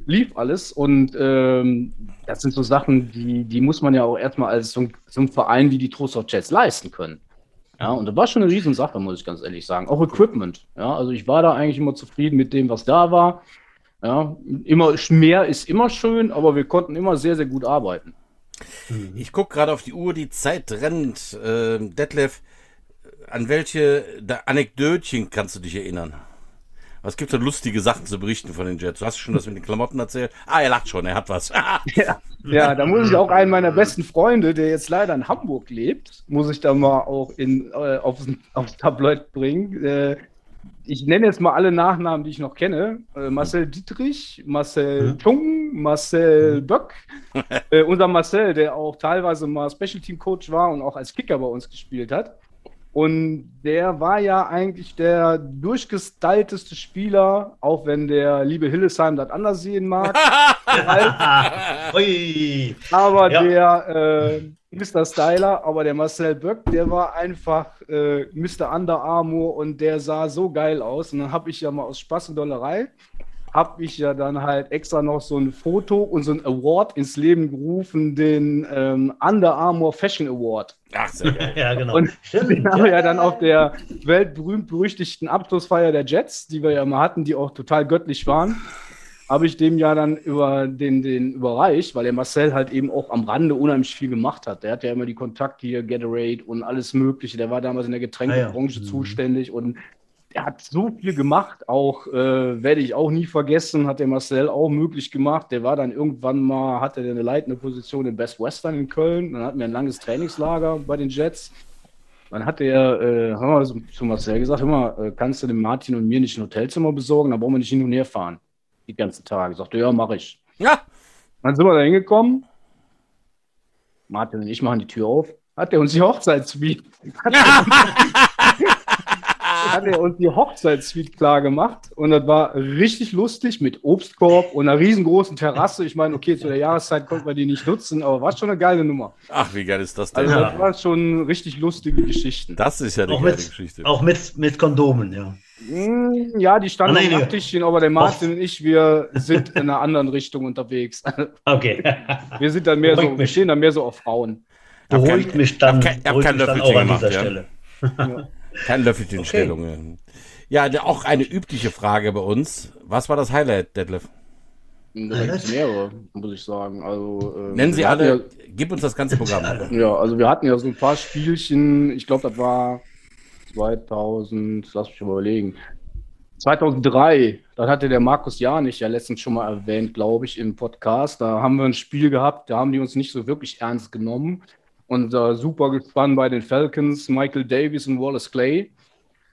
lief alles und ähm, das sind so Sachen, die, die muss man ja auch erstmal als so ein, so ein Verein wie die Trostorf Jets leisten können. Ja, und das war schon eine Riesensache, muss ich ganz ehrlich sagen. Auch Equipment. Ja, also ich war da eigentlich immer zufrieden mit dem, was da war. Ja, immer mehr ist immer schön, aber wir konnten immer sehr, sehr gut arbeiten. Ich gucke gerade auf die Uhr, die Zeit rennt. Ähm, Detlef, an welche Anekdötchen kannst du dich erinnern? Was gibt es lustige Sachen zu berichten von den Jets? Du hast schon das mit den Klamotten erzählt. Ah, er lacht schon, er hat was. Ja, ja, da muss ich auch einen meiner besten Freunde, der jetzt leider in Hamburg lebt, muss ich da mal auch in, äh, aufs, aufs Tablet bringen. Äh, ich nenne jetzt mal alle Nachnamen, die ich noch kenne. Äh, Marcel Dietrich, Marcel. Tung, Marcel Böck. Äh, unser Marcel, der auch teilweise mal Special Team Coach war und auch als Kicker bei uns gespielt hat. Und der war ja eigentlich der durchgestylteste Spieler, auch wenn der liebe Hillesheim das anders sehen mag. Aber Ja. der äh, Mr. Styler, aber der Marcel Böck, der war einfach äh, Mr. Under Armour und der sah so geil aus. Und dann habe ich ja mal aus Spaß und Dollerei, habe ich ja dann halt extra noch so ein Foto und so ein Award ins Leben gerufen, den ähm, Under Armour Fashion Award. Ach, sehr geil. Ja, genau. Und Stimmt, den haben wir ja dann auf der weltberühmt-berüchtigten Abschlussfeier der Jets, die wir ja mal hatten, die auch total göttlich waren, habe ich dem ja dann über den, den überreicht, weil der Marcel halt eben auch am Rande unheimlich viel gemacht hat. Der hat ja immer die Kontakte hier, Gatorade und alles Mögliche. Der war damals in der Getränkebranche Ah ja. Mhm. zuständig und er hat so viel gemacht, auch äh, werde ich auch nie vergessen, hat der Marcel auch möglich gemacht. Der war dann irgendwann mal, hatte der eine leitende Position in Best Western in Köln. Dann hatten wir ein langes Trainingslager bei den Jets. Dann hat er, äh, haben wir zu Marcel gesagt, hör mal, äh, kannst du dem Martin und mir nicht ein Hotelzimmer besorgen, dann brauchen wir nicht hin und her fahren. Die ganzen Tage. Sagte, ja, mache ich. Ja, Dann sind wir da hingekommen. Martin und ich machen die Tür auf. Hat er uns die Hochzeitssuite, hat, hat er uns die Hochzeitssuite klar gemacht. Und das war richtig lustig mit Obstkorb und einer riesengroßen Terrasse. Ich meine, okay, zu der Jahreszeit konnten wir die nicht nutzen, aber war schon eine geile Nummer. ach, wie geil ist das denn? Also Ja. das waren schon richtig lustige Geschichten. Das ist ja eine Auch geile mit, Geschichte. auch mit, mit Kondomen, ja. Mm, Ja, die standen dem nee. Nachttischchen, aber der Martin und ich, wir sind in einer anderen Richtung unterwegs. Okay. Wir sind dann mehr so, Beruhigt wir mich. stehen dann mehr so auf Frauen. Beruhigt kein- mich dann, kein- hab beruhigt kein mich dann Löffelchen auch an gemacht, dieser ja. Stelle. Kein Löffelchenstellung. Ja, der- auch eine übliche Frage bei uns. Was war das Highlight, Detlef? Mehrere, muss ich sagen. Also, ähm, Nennen Sie wir alle, gib uns das ganze Programm. Ja, ja, also wir hatten ja so ein paar Spielchen. Ich glaube, das war 2000, lass mich mal überlegen. 2003, das hatte der Markus Janich ja letztens schon mal erwähnt, glaube ich, im Podcast. Da haben wir ein Spiel gehabt, da haben die uns nicht so wirklich ernst genommen. Und äh, super gespannt bei den Falcons, Michael Davis und Wallace Clay,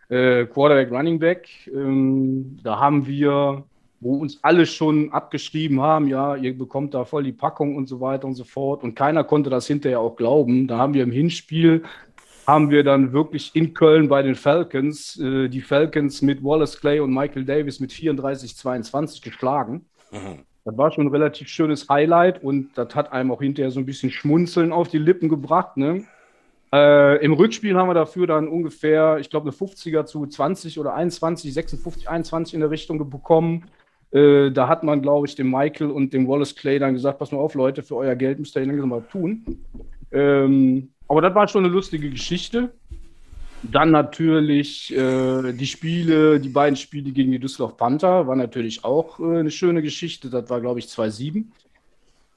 äh, Quarterback, Running Back. Ähm, da haben wir, wo uns alle schon abgeschrieben haben, ja, ihr bekommt da voll die Packung und so weiter und so fort. Und keiner konnte das hinterher auch glauben. Da haben wir im Hinspiel haben wir dann wirklich in Köln bei den Falcons äh, die Falcons mit Wallace Clay und Michael Davis mit 34-22 geschlagen. Das war schon ein relativ schönes Highlight und das hat einem auch hinterher so ein bisschen Schmunzeln auf die Lippen gebracht. Ne? Äh, Im Rückspiel haben wir dafür dann ungefähr, ich glaube, eine 50er zu 20 oder 21, 56, 21 in der Richtung bekommen. Äh, da hat man, glaube ich, dem Michael und dem Wallace Clay dann gesagt: Pass mal auf, Leute, für euer Geld müsst ihr langsam mal tun. Ähm, aber das war schon eine lustige Geschichte. Dann natürlich äh, die Spiele, die beiden Spiele gegen die Düsseldorf Panther, war natürlich auch äh, eine schöne Geschichte. Das war, glaube ich, 2-7.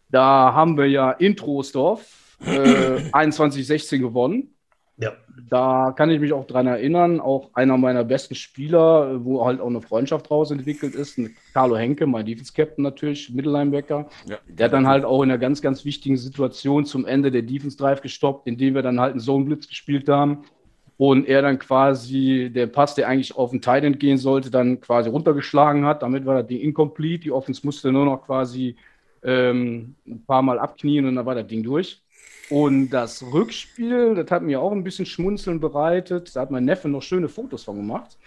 Da haben wir ja in Troisdorf äh, 21-16 gewonnen. Ja. Da kann ich mich auch dran erinnern, auch einer meiner besten Spieler, wo halt auch eine Freundschaft draus entwickelt ist, Carlo Henke, mein Defense-Captain natürlich, Mittellinebacker. Ja, der hat dann halt auch in einer ganz, ganz wichtigen Situation zum Ende der Defense-Drive gestoppt, indem wir dann halt einen Zone-Blitz gespielt haben und er dann quasi der Pass, der eigentlich auf den Tight End gehen sollte, dann quasi runtergeschlagen hat. Damit war das Ding incomplete. Die Offense musste nur noch quasi ähm, ein paar Mal abknien und dann war das Ding durch. Und das Rückspiel, das hat mir auch ein bisschen Schmunzeln bereitet. Da hat mein Neffe noch schöne Fotos von gemacht.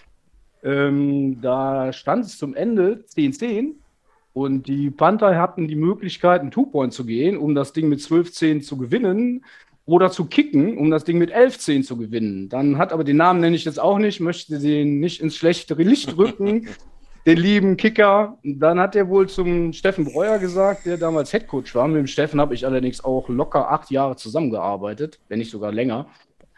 Ähm, da stand es zum Ende 10-10 und die Panther hatten die Möglichkeit, einen Two-Point zu gehen, um das Ding mit 12-10 zu gewinnen oder zu kicken, um das Ding mit 11-10 zu gewinnen. Dann hat aber den Namen nenne ich jetzt auch nicht, möchte den nicht ins schlechtere Licht drücken, den lieben Kicker. Dann hat er wohl zum Steffen Breuer gesagt, der damals Headcoach war. Mit dem Steffen habe ich allerdings auch locker acht Jahre zusammengearbeitet, wenn nicht sogar länger,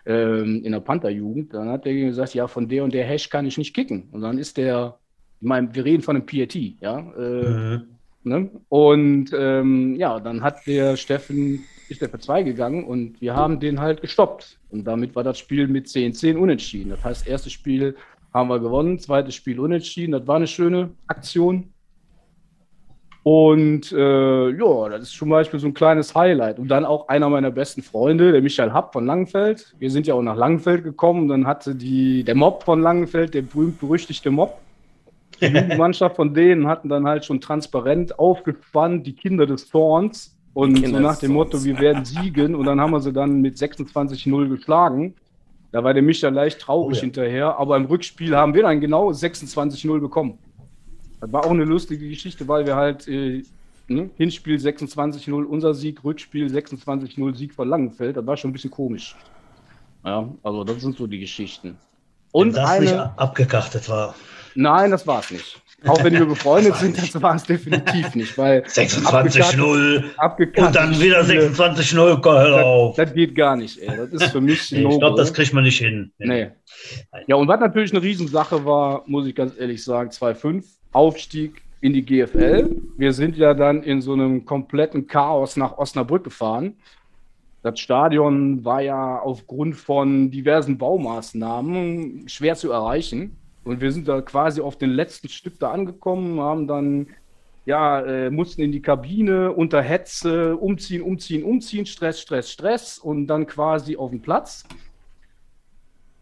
ähm, in der Panther-Jugend. Dann hat er gesagt, ja, von der und der Hash kann ich nicht kicken. Und dann ist der, ich meine, wir reden von einem PAT, ja. Äh, mhm. ne? Und ähm, ja, dann hat der Steffen ist der für zwei gegangen und wir haben den halt gestoppt. Und damit war das Spiel mit 10-10 unentschieden. Das heißt, erstes Spiel haben wir gewonnen, zweites Spiel unentschieden. Das war eine schöne Aktion. Und äh, ja, das ist zum Beispiel so ein kleines Highlight. Und dann auch einer meiner besten Freunde, der Michael Happ von Langenfeld. Wir sind ja auch nach Langenfeld gekommen. Und dann hatte die, der Mob von Langenfeld, der berühmt-berüchtigte Mob, die Mannschaft von denen hatten dann halt schon transparent aufgespannt, die Kinder des Thorns. Und so nach dem Motto, wir werden siegen. Und dann haben wir sie dann mit 26-0 geschlagen. Da war der Mischer leicht traurig oh, ja. hinterher. Aber im Rückspiel haben wir dann genau 26-0 bekommen. Das war auch eine lustige Geschichte, weil wir halt äh, ne, Hinspiel 26-0 unser Sieg, Rückspiel 26-0 Sieg von Langenfeld. Das war schon ein bisschen komisch. Ja, also das sind so die Geschichten. Und Wenn das eine, nicht abgekachtet war. Nein, das war es nicht. Auch wenn wir befreundet sind, das war es definitiv nicht. 26-0 und dann wieder 26-0, hör auf. Das, das, geht gar nicht, ey. Das ist für mich nee, Ich glaube, das kriegt man nicht hin. Nee. Ja, und was natürlich eine Riesensache war, muss ich ganz ehrlich sagen, 2-5, Aufstieg in die GFL. Wir sind ja dann in so einem kompletten Chaos nach Osnabrück gefahren. Das Stadion war ja aufgrund von diversen Baumaßnahmen schwer zu erreichen. Und wir sind da quasi auf den letzten Stück da angekommen, haben dann, ja, äh, mussten in die Kabine unter Hetze umziehen, umziehen, umziehen, Stress, Stress, Stress und dann quasi auf den Platz.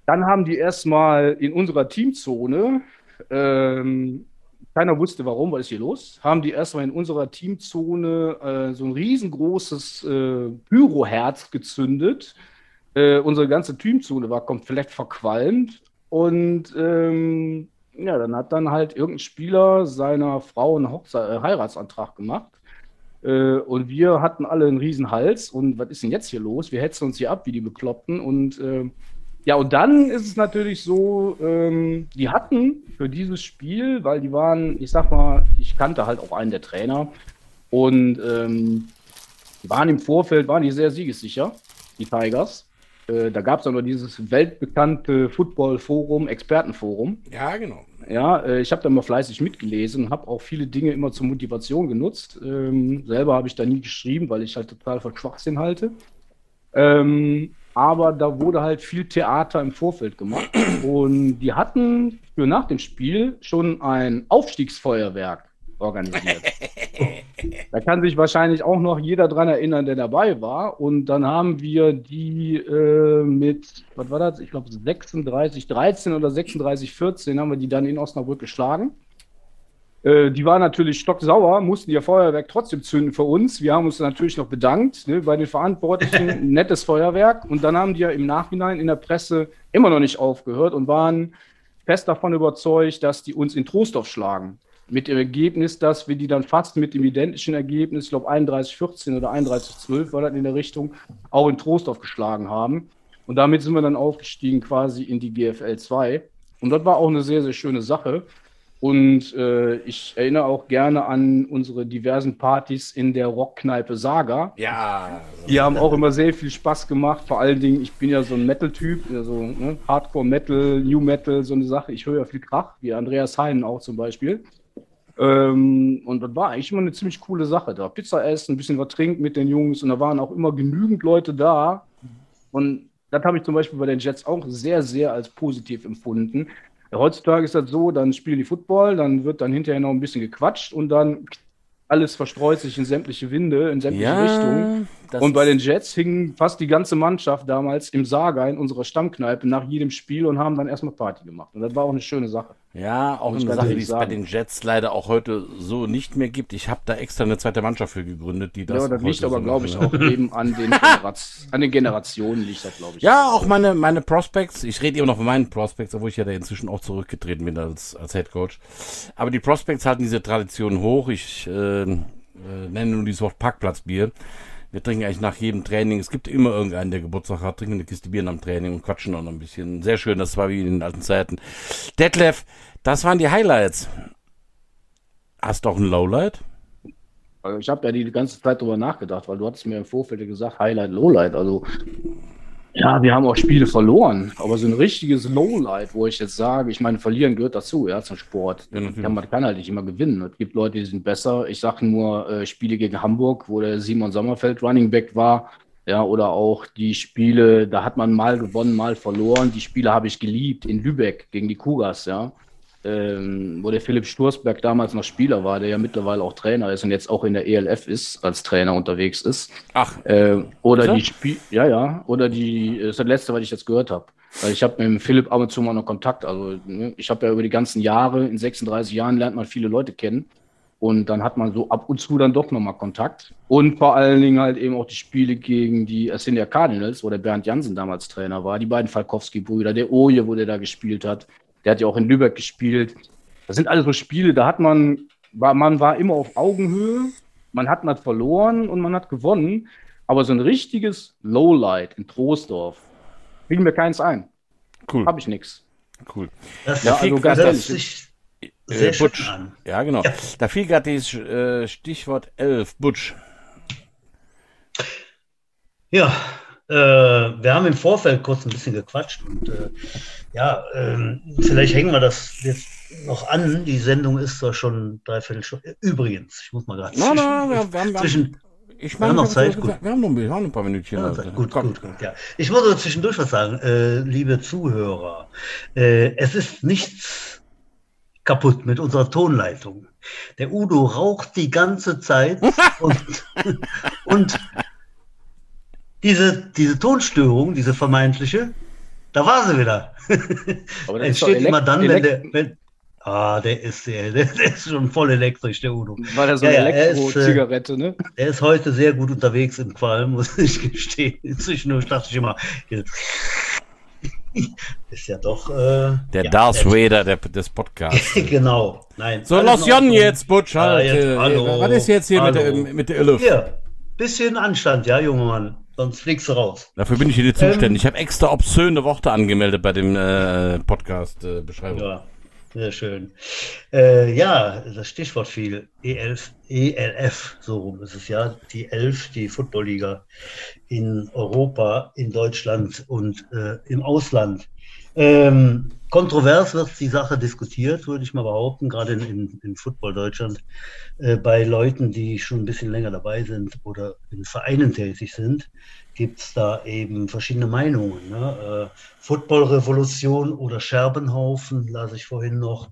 Dann haben die erstmal in unserer Teamzone, ähm, keiner wusste warum, was ist hier los, haben die erstmal in unserer Teamzone äh, so ein riesengroßes äh, Pyroherz gezündet. Äh, unsere ganze Teamzone war komplett verqualmt und ähm, ja, dann hat dann halt irgendein Spieler seiner Frau einen Hochze äh, Heiratsantrag gemacht. Äh, und wir hatten alle einen riesen Hals. Und was ist denn jetzt hier los? Wir hetzen uns hier ab wie die Bekloppten. Und äh, ja, und dann ist es natürlich so, ähm, die hatten für dieses Spiel, weil die waren, ich sag mal, ich kannte halt auch einen der Trainer. Und ähm, die waren im Vorfeld, waren die sehr siegessicher, die Tigers. Äh, da gab es auch noch dieses weltbekannte Football-Forum, Expertenforum. Ja, genau. Ja, äh, ich habe da mal fleißig mitgelesen, habe auch viele Dinge immer zur Motivation genutzt. Ähm, selber habe ich da nie geschrieben, weil ich halt total von Schwachsinn halte. Ähm, aber da wurde halt viel Theater im Vorfeld gemacht. Und die hatten für nach dem Spiel schon ein Aufstiegsfeuerwerk organisiert. da kann sich wahrscheinlich auch noch jeder dran erinnern, der dabei war. Und dann haben wir die äh, mit, was war das? Ich glaube 36, 13 oder 36, 14 haben wir die dann in Osnabrück geschlagen. Äh, die waren natürlich stocksauer, mussten ihr Feuerwerk trotzdem zünden für uns. Wir haben uns natürlich noch bedankt ne, bei den Verantwortlichen. Nettes Feuerwerk. Und dann haben die ja im Nachhinein in der Presse immer noch nicht aufgehört und waren fest davon überzeugt, dass die uns in Trostorf schlagen. Mit dem Ergebnis, dass wir die dann fast mit dem identischen Ergebnis, ich glaube 31-14 oder 31-12 war das in der Richtung, auch in Trostorf geschlagen haben. Und damit sind wir dann aufgestiegen quasi in die GFL 2. Und das war auch eine sehr, sehr schöne Sache. Und äh, ich erinnere auch gerne an unsere diversen Partys in der Rockkneipe Saga. Ja. Die haben auch immer sehr viel Spaß gemacht. Vor allen Dingen, ich bin ja so ein Metal-Typ, also ne, Hardcore-Metal, New Metal, so eine Sache. Ich höre ja viel Krach, wie Andreas Heinen auch zum Beispiel. Ähm, und das war eigentlich immer eine ziemlich coole Sache da. Pizza essen, ein bisschen was trinken mit den Jungs und da waren auch immer genügend Leute da. Und das habe ich zum Beispiel bei den Jets auch sehr, sehr als positiv empfunden. Heutzutage ist das so, dann spielen die Football, dann wird dann hinterher noch ein bisschen gequatscht und dann alles verstreut sich in sämtliche Winde, in sämtliche Ja, Richtungen. Das Und bei den Jets hing fast die ganze Mannschaft damals im Saga in unserer Stammkneipe nach jedem Spiel und haben dann erstmal Party gemacht. Und das war auch eine schöne Sache. Ja, auch eine Sache, die es bei den Jets leider auch heute so nicht mehr gibt. Ich habe da extra eine zweite Mannschaft für gegründet, die das. ja, das liegt aber, so glaube ich, machen. auch eben an den, an den Generationen, liegt das, glaube ich. Ja, auch meine, meine Prospects. Ich rede immer noch von meinen Prospects, obwohl ich ja da inzwischen auch zurückgetreten bin als, als Head Coach. Aber die Prospects halten diese Tradition hoch. Ich äh, äh, nenne nur dieses Wort Parkplatzbier. Wir trinken eigentlich nach jedem Training. Es gibt immer irgendeinen, der Geburtstag hat, trinken eine Kiste Bier am Training und quatschen auch noch ein bisschen. Sehr schön, das war wie in den alten Zeiten. Detlef, das waren die Highlights. Hast du auch ein Lowlight? Ich habe ja die ganze Zeit drüber nachgedacht, weil du hattest mir im Vorfeld gesagt, Highlight, Lowlight. Also ja, wir haben auch Spiele verloren, aber so ein richtiges Lowlight, wo ich jetzt sage, ich meine, verlieren gehört dazu, ja, zum Sport. Ja, man kann halt nicht immer gewinnen. Es gibt Leute, die sind besser. Ich sage nur äh, Spiele gegen Hamburg, wo der Simon Sommerfeld Running Back war. Ja, oder auch die Spiele, da hat man mal gewonnen, mal verloren. Die Spiele habe ich geliebt in Lübeck gegen die Kugas, ja. Ähm, wo der Philipp Sturzberg damals noch Spieler war, der ja mittlerweile auch Trainer ist und jetzt auch in der ELF ist, als Trainer unterwegs ist. Ach, Äh, oder er? die Spiel, ja, ja, oder die, das ist das letzte, was ich jetzt gehört habe. Weil ich habe mit dem Philipp ab und zu mal noch Kontakt. Also, ne, ich habe ja über die ganzen Jahre, in 36 Jahren lernt man viele Leute kennen. Und dann hat man so ab und zu dann doch nochmal Kontakt. Und vor allen Dingen halt eben auch die Spiele gegen die Ascendia Cardinals, wo der Bernd Jansen damals Trainer war, die beiden Falkowski-Brüder, der Oje, wo der da gespielt hat. Der hat ja auch in Lübeck gespielt. Das sind alles so Spiele, da hat man, war, man war immer auf Augenhöhe, man hat mal verloren und man hat gewonnen. Aber so ein richtiges Lowlight in Troisdorf, fiel mir keins ein. cool, Habe ich nichts. cool. Das Ja, also ganz ehrlich. sehr Äh, Butch. an. Ja, genau. Da fiel gerade dieses äh, Stichwort 11, Butch. Ja, äh, wir haben im Vorfeld kurz ein bisschen gequatscht und äh, ja, ähm, vielleicht hängen wir das jetzt noch an. Die Sendung ist zwar schon dreiviertel Stunde. Übrigens, ich muss mal gerade Nein, nein, wir, wir, haben, zwischen, ich wir haben noch Zeit, wir, gut. wir haben noch ein, paar Minütchen. Ja, also. gut, Komm. gut, gut, ja. Ich muss aber zwischendurch was sagen, äh, liebe Zuhörer. Äh, es ist nichts kaputt mit unserer Tonleitung. Der Udo raucht die ganze Zeit und, und diese, diese Tonstörung, diese vermeintliche, da war sie wieder. Aber das Entsteht immer dann, wenn der, wenn, ah, der ist, der, der ist schon voll elektrisch, der Udo. War das so eine ja, äh, Elektro-Zigarette, ne? Er ist heute sehr gut unterwegs im Qualm, muss ich gestehen. Zwischendurch dachte ich immer, ist ja doch. Äh, Der ja, Darth der- Vader der, des Podcasts. genau, nein. So, los Jon jetzt, Butch. Ah, Halt, jetzt, äh, hallo, was ist jetzt hier mit der, hallo. mit der 11? Hier, bisschen Anstand, ja, junger Mann. Sonst fliegst du raus. Dafür bin ich hier nicht Ähm, zuständig. ich habe extra obszöne Worte angemeldet bei dem äh, Podcast-Beschreibung. Ja, sehr schön. Äh, ja, das Stichwort fiel. E11, ELF, so rum ist es ja. Die 11, die Footballliga in Europa, in Deutschland und äh, im Ausland. Ähm, kontrovers wird die Sache diskutiert, würde ich mal behaupten, gerade in, in, in Football Deutschland, äh, bei Leuten, die schon ein bisschen länger dabei sind oder in Vereinen tätig sind, gibt es da eben verschiedene Meinungen. Ne? Äh, Football-Revolution oder Scherbenhaufen, las ich vorhin noch.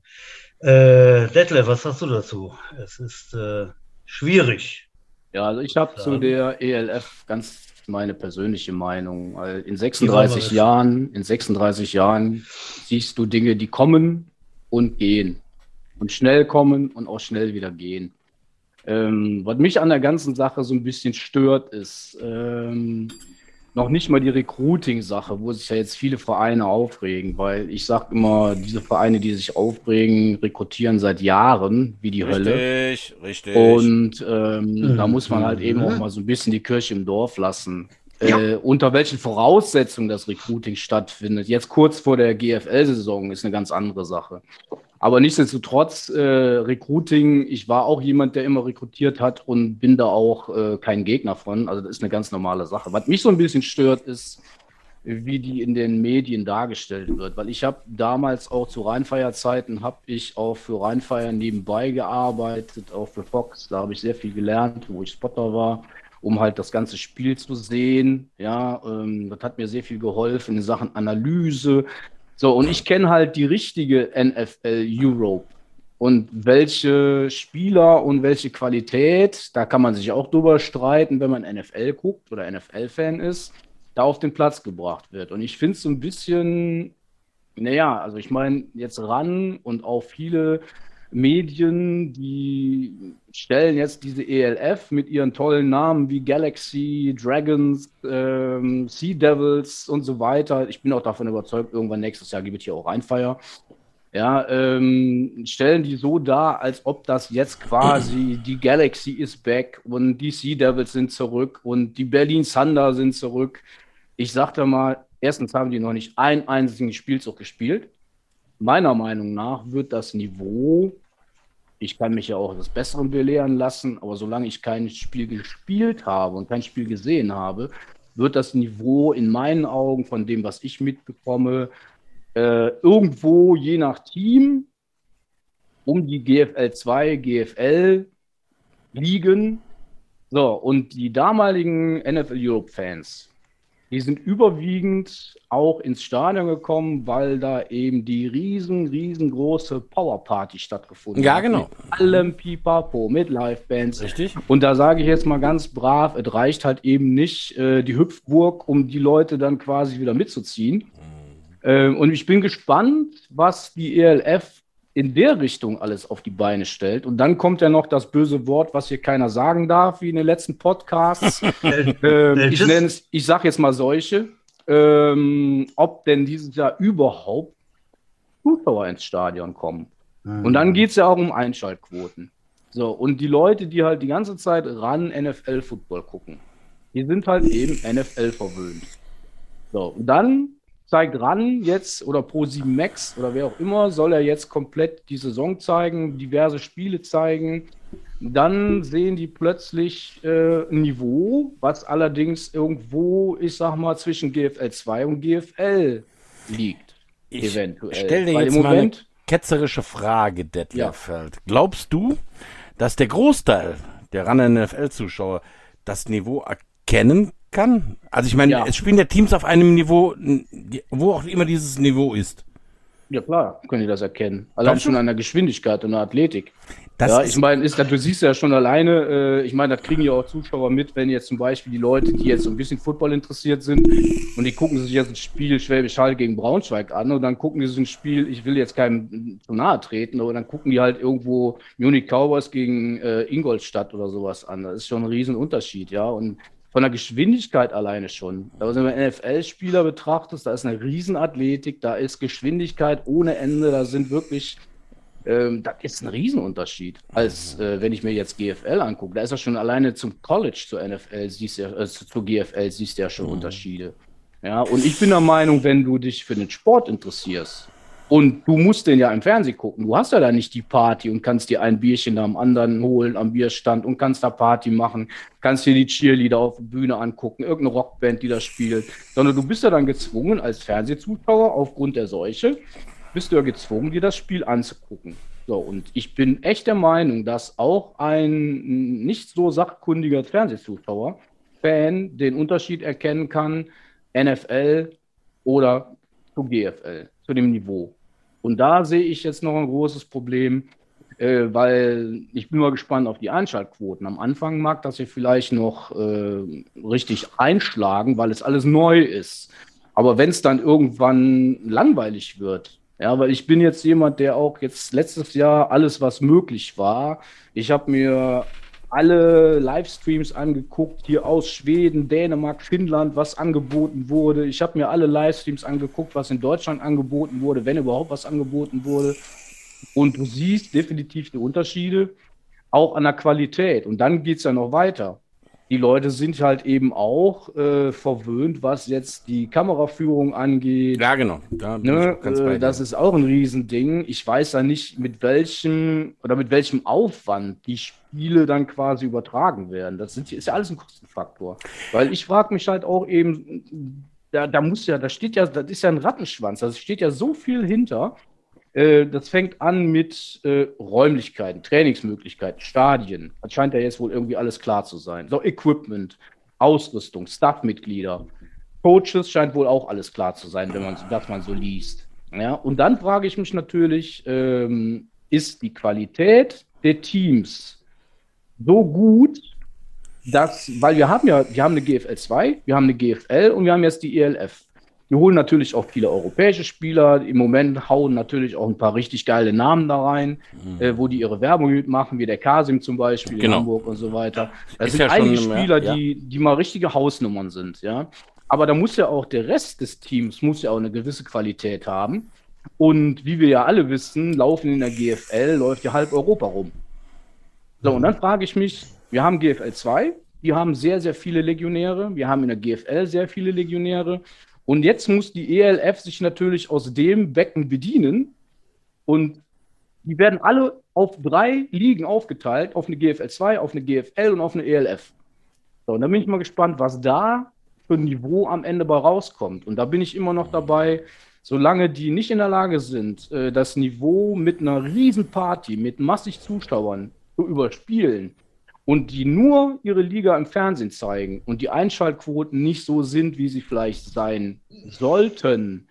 Äh, Detlef, was sagst du dazu? Es ist äh, schwierig. Ja, also ich habe zu der ELF ganz meine persönliche Meinung. In Die wollen wir 36 wissen. Jahren, in 36 Jahren siehst du Dinge, die kommen und gehen. Und schnell kommen und auch schnell wieder gehen. Ähm, was mich an der ganzen Sache so ein bisschen stört, ist, ähm, noch nicht mal die Recruiting-Sache, wo sich ja jetzt viele Vereine aufregen, weil ich sage immer, diese Vereine, die sich aufregen, rekrutieren seit Jahren wie die richtig, Hölle. Richtig, richtig. Und ähm, Mhm. da muss man halt eben Mhm. auch mal so ein bisschen die Kirche im Dorf lassen. Ja. Äh, unter welchen Voraussetzungen das Recruiting stattfindet. Jetzt kurz vor der GFL-Saison ist eine ganz andere Sache. Aber nichtsdestotrotz, äh, Recruiting, ich war auch jemand, der immer rekrutiert hat und bin da auch äh, kein Gegner von. Also das ist eine ganz normale Sache. Was mich so ein bisschen stört, ist, wie die in den Medien dargestellt wird. Weil ich habe damals auch zu Rheinfeierzeiten, habe ich auch für Rheinfeier nebenbei gearbeitet, auch für Fox. Da habe ich sehr viel gelernt, wo ich Spotter war, um halt das ganze Spiel zu sehen. Ja, ähm, das hat mir sehr viel geholfen in Sachen Analyse. So, und ich kenne halt die richtige NFL Europe. Und welche Spieler und welche Qualität, da kann man sich auch drüber streiten, wenn man NFL guckt oder NFL-Fan ist, da auf den Platz gebracht wird. Und ich finde es so ein bisschen, naja, also ich meine, jetzt ran und auch viele Medien, die stellen jetzt diese ELF mit ihren tollen Namen wie Galaxy, Dragons, ähm, Sea Devils und so weiter. Ich bin auch davon überzeugt, irgendwann nächstes Jahr gibt es hier auch Rheinfeier. Ja, ähm, stellen die so dar, als ob das jetzt quasi die Galaxy ist back und die Sea Devils sind zurück und die Berlin Thunder sind zurück. Ich sagte mal, erstens haben die noch nicht einen einzigen Spielzug gespielt. Meiner Meinung nach wird das Niveau, ich kann mich ja auch des Besseren belehren lassen, aber solange ich kein Spiel gespielt habe und kein Spiel gesehen habe, wird das Niveau in meinen Augen von dem, was ich mitbekomme, äh, irgendwo je nach Team um die GFL 2, GFL liegen. So, und die damaligen NFL Europe Fans, die sind überwiegend auch ins Stadion gekommen, weil da eben die riesen, riesengroße Powerparty stattgefunden Ja, hat. genau. Mit allem Pipapo, mit Livebands. Richtig? Und da sage ich jetzt mal ganz brav, es reicht halt eben nicht äh, die Hüpfburg, um die Leute dann quasi wieder mitzuziehen. Ähm, und ich bin gespannt, was die ELF in der Richtung alles auf die Beine stellt. Und dann kommt ja noch das böse Wort, was hier keiner sagen darf, wie in den letzten Podcasts. Äh, ähm, Äh, ich nenne es, ich sage jetzt mal solche, ähm, ob denn dieses Jahr überhaupt Zuschauer ins Stadion kommen. Und dann geht es ja auch um Einschaltquoten. So, und die Leute, die halt die ganze Zeit ran NFL-Football gucken, die sind halt eben NFL verwöhnt. So, und dann zeigt ran jetzt oder Pro7 Max oder wer auch immer, soll er jetzt komplett die Saison zeigen, diverse Spiele zeigen. Dann sehen die plötzlich äh, ein Niveau, was allerdings irgendwo, ich sag mal, zwischen GFL 2 und GFL liegt. Ich eventuell. stell dir Weil jetzt mal eine ketzerische Frage, Detlef Ja. Glaubst du, dass der Großteil der ran NFL-Zuschauer das Niveau erkennen kann? Also ich meine, Ja. es spielen ja Teams auf einem Niveau, wo auch immer dieses Niveau ist. Ja, klar, können die das erkennen. Allein du? schon an der Geschwindigkeit und der Athletik. Das ja, ich meine, ist, du siehst ja schon alleine, äh, ich meine, das kriegen ja auch Zuschauer mit, wenn jetzt zum Beispiel die Leute, die jetzt so ein bisschen Football interessiert sind und die gucken sich jetzt ein Spiel Schwäbisch Hall gegen Braunschweig an und dann gucken die so ein Spiel, ich will jetzt keinem zu nahe treten, aber dann gucken die halt irgendwo Munich Cowboys gegen äh, Ingolstadt oder sowas an. Das ist schon ein Riesenunterschied, ja. Und von der Geschwindigkeit alleine schon. Wenn du NFL-Spieler betrachtest, da ist eine Riesenathletik, da ist Geschwindigkeit ohne Ende, da sind wirklich ähm, das ist ein Riesenunterschied, als äh, wenn ich mir jetzt GFL angucke. Da ist ja schon alleine zum College zur NFL, siehst du ja, äh, zu- GFL siehst du ja schon Unterschiede. Ja, und ich bin der Meinung, wenn du dich für den Sport interessierst und du musst den ja im Fernsehen gucken, du hast ja da nicht die Party und kannst dir ein Bierchen am anderen holen am Bierstand und kannst da Party machen, kannst dir die Cheerleader auf der Bühne angucken, irgendeine Rockband, die da spielt, sondern du bist ja dann gezwungen als Fernsehzuschauer aufgrund der Seuche, bist du ja gezwungen, dir das Spiel anzugucken. So, und ich bin echt der Meinung, dass auch ein nicht so sachkundiger Fernsehzuschauer, Fan, den Unterschied erkennen kann, NFL oder zu GFL, zu dem Niveau. Und da sehe ich jetzt noch ein großes Problem, äh, weil ich bin mal gespannt auf die Einschaltquoten. Am Anfang mag das ja vielleicht noch äh, richtig einschlagen, weil es alles neu ist. Aber wenn es dann irgendwann langweilig wird, ja, weil ich bin jetzt jemand, der auch jetzt letztes Jahr alles, was möglich war, ich habe mir alle Livestreams angeguckt, hier aus Schweden, Dänemark, Finnland, was angeboten wurde. Ich habe mir alle Livestreams angeguckt, was in Deutschland angeboten wurde, wenn überhaupt was angeboten wurde. Und du siehst definitiv die Unterschiede, auch an der Qualität. Und dann geht es ja noch weiter die Leute sind halt eben auch äh, verwöhnt, was jetzt die Kameraführung angeht. Ja, genau. Da ne? äh, das ist auch ein Riesending. Ich weiß ja nicht, mit welchem oder mit welchem Aufwand die Spiele dann quasi übertragen werden. Das sind, ist ja alles ein Kostenfaktor. Weil ich frage mich halt auch eben, da, da muss ja, da steht ja, das ist ja ein Rattenschwanz, da steht ja so viel hinter. Äh, das fängt an mit äh, Räumlichkeiten, Trainingsmöglichkeiten, Stadien. Das scheint ja jetzt wohl irgendwie alles klar zu sein. So, Equipment, Ausrüstung, Staffmitglieder, Coaches scheint wohl auch alles klar zu sein, wenn man das man so liest. Ja, und dann frage ich mich natürlich, ähm, ist die Qualität der Teams so gut, dass, weil wir haben ja, wir haben eine GFL 2, wir haben eine GFL und wir haben jetzt die ELF. Die holen natürlich auch viele europäische Spieler. Im Moment hauen natürlich auch ein paar richtig geile Namen da rein, mhm. äh, wo die ihre Werbung mitmachen, wie der Kasim zum Beispiel genau. in Hamburg und so weiter. Da sind ja einige Spieler, mehr, ja. die, die mal richtige Hausnummern sind, ja. Aber da muss ja auch der Rest des Teams muss ja auch eine gewisse Qualität haben. Und wie wir ja alle wissen, laufen in der GFL, läuft ja halb Europa rum. So, und dann frage ich mich, wir haben GFL 2, die haben sehr, sehr viele Legionäre, wir haben in der GFL sehr viele Legionäre und jetzt muss die ELF sich natürlich aus dem Becken bedienen. Und die werden alle auf drei Ligen aufgeteilt, auf eine GFL 2, auf eine GFL und auf eine ELF. So, und da bin ich mal gespannt, was da für ein Niveau am Ende bei rauskommt. Und da bin ich immer noch dabei, solange die nicht in der Lage sind, äh, das Niveau mit einer Riesenparty, mit massig Zuschauern zu überspielen, und die nur ihre Liga im Fernsehen zeigen und die Einschaltquoten nicht so sind, wie sie vielleicht sein sollten,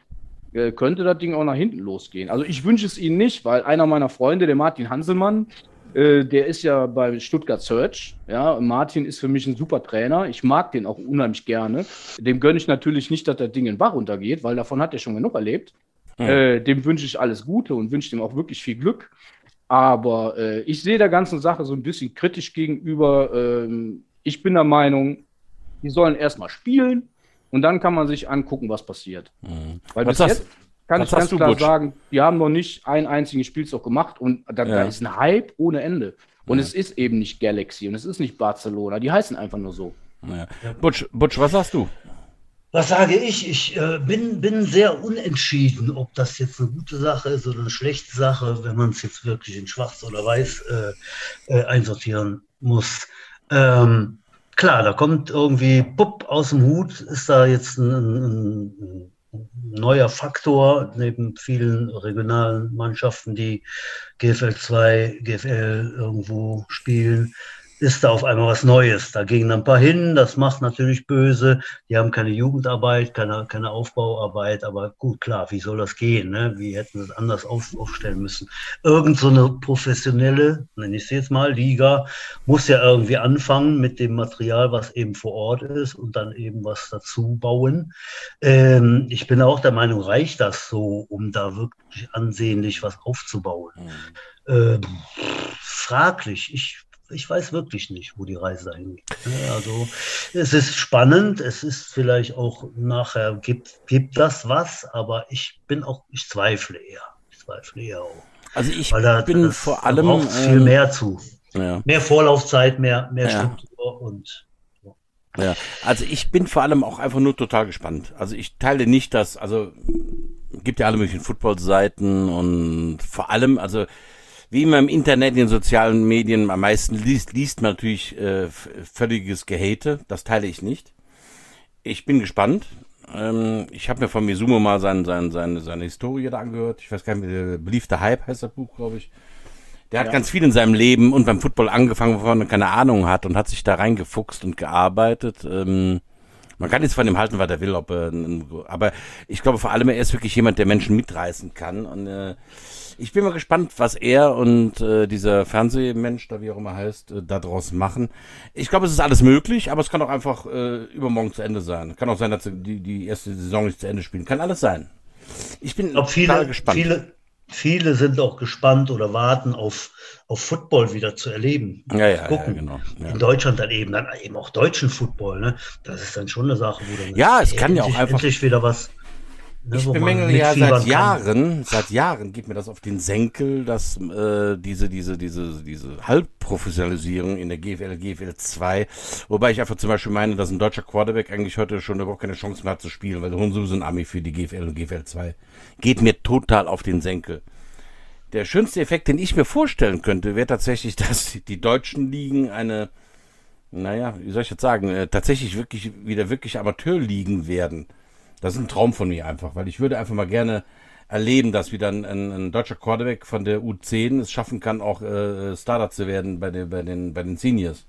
äh, könnte das Ding auch nach hinten losgehen. Also ich wünsche es ihnen nicht, weil einer meiner Freunde, der Martin Hanselmann, äh, der ist ja bei Stuttgart Search. Ja, Martin ist für mich ein super Trainer. Ich mag den auch unheimlich gerne. Dem gönne ich natürlich nicht, dass das Ding in Bach runtergeht, weil davon hat er schon genug erlebt. Mhm. Äh, dem wünsche ich alles Gute und wünsche ihm auch wirklich viel Glück. Aber äh, ich sehe der ganzen Sache so ein bisschen kritisch gegenüber. Ähm, ich bin der Meinung, die sollen erstmal spielen und dann kann man sich angucken, was passiert. Mhm. Weil was bis jetzt kann ich ganz klar Butch? sagen, die haben noch nicht einen einzigen Spielzug gemacht und da, ja. da ist ein Hype ohne Ende. Und ja. es ist eben nicht Galaxy und es ist nicht Barcelona, die heißen einfach nur so. Ja. Butch, Butch, was sagst du? Was sage ich? Ich äh, bin, bin sehr unentschieden, ob das jetzt eine gute Sache ist oder eine schlechte Sache, wenn man es jetzt wirklich in Schwarz oder Weiß äh, äh, einsortieren muss. Ähm, klar, da kommt irgendwie, pupp, aus dem Hut ist da jetzt ein, ein, ein neuer Faktor neben vielen regionalen Mannschaften, die GFL 2, GFL irgendwo spielen ist da auf einmal was Neues. Da gehen ein paar hin, das macht natürlich böse. Die haben keine Jugendarbeit, keine, keine Aufbauarbeit, aber gut, klar, wie soll das gehen? Ne? Wie hätten sie es anders auf, aufstellen müssen? Irgend so eine professionelle, nenne ich es jetzt mal, Liga, muss ja irgendwie anfangen mit dem Material, was eben vor Ort ist und dann eben was dazu bauen. Ähm, ich bin auch der Meinung, reicht das so, um da wirklich ansehnlich was aufzubauen? Mhm. Äh, fraglich. Ich ich weiß wirklich nicht, wo die Reise dahin geht. Also es ist spannend, es ist vielleicht auch nachher, gibt, gibt das was, aber ich bin auch, ich zweifle eher. Ich zweifle eher auch. Also ich da, bin das, vor allem. Braucht viel ähm, mehr zu. Ja. Mehr Vorlaufzeit, mehr, mehr ja. Struktur und. Ja, also ich bin vor allem auch einfach nur total gespannt. Also ich teile nicht das, also gibt ja alle möglichen Football-Seiten und vor allem, also wie immer im Internet, in den sozialen Medien am meisten liest, liest man natürlich äh, völliges Gehate. Das teile ich nicht. Ich bin gespannt. Ähm, ich habe mir von Mizumo mal sein, sein, seine, seine Historie da angehört. Ich weiß gar nicht, wie Beliefte Hype heißt das Buch, glaube ich. Der hat ja. ganz viel in seinem Leben und beim Football angefangen, wovon er keine Ahnung hat und hat sich da reingefuchst und gearbeitet. Ähm, man kann jetzt von ihm halten, was er will, ob er, aber ich glaube vor allem, er ist wirklich jemand, der Menschen mitreißen kann und äh, ich bin mal gespannt, was er und äh, dieser Fernsehmensch, da wie auch immer heißt, äh, da draus machen. Ich glaube, es ist alles möglich, aber es kann auch einfach äh, übermorgen zu Ende sein. Kann auch sein, dass die, die erste Saison nicht zu Ende spielen. Kann alles sein. Ich bin viele, gespannt. Viele, viele sind auch gespannt oder warten auf, auf Football wieder zu erleben. Ja, ja, Gucken. ja genau. Ja. In Deutschland dann eben, dann eben auch deutschen Football, ne? Das ist dann schon eine Sache, wo dann Ja, es kann ja auch einfach- endlich wieder was. Ne, Ich man bemängel ja seit kann. Jahren, seit Jahren geht mir das auf den Senkel, dass äh, diese, diese, diese, diese Halbprofessionalisierung in der GFL, GFL 2, wobei ich einfach zum Beispiel meine, dass ein deutscher Quarterback eigentlich heute schon überhaupt keine Chance mehr hat zu spielen, weil Honsu ist ein Ami für die GFL und GFL 2. Geht mir total auf den Senkel. Der schönste Effekt, den ich mir vorstellen könnte, wäre tatsächlich, dass die deutschen Ligen eine, naja, wie soll ich jetzt sagen, äh, tatsächlich wirklich wieder wirklich Amateurligen werden. Das ist ein Traum von mir einfach, weil ich würde einfach mal gerne erleben, dass wieder ein, ein, ein deutscher Quarterback von der U10 es schaffen kann, auch äh, Starter zu werden bei, den bei, den, bei den Seniors.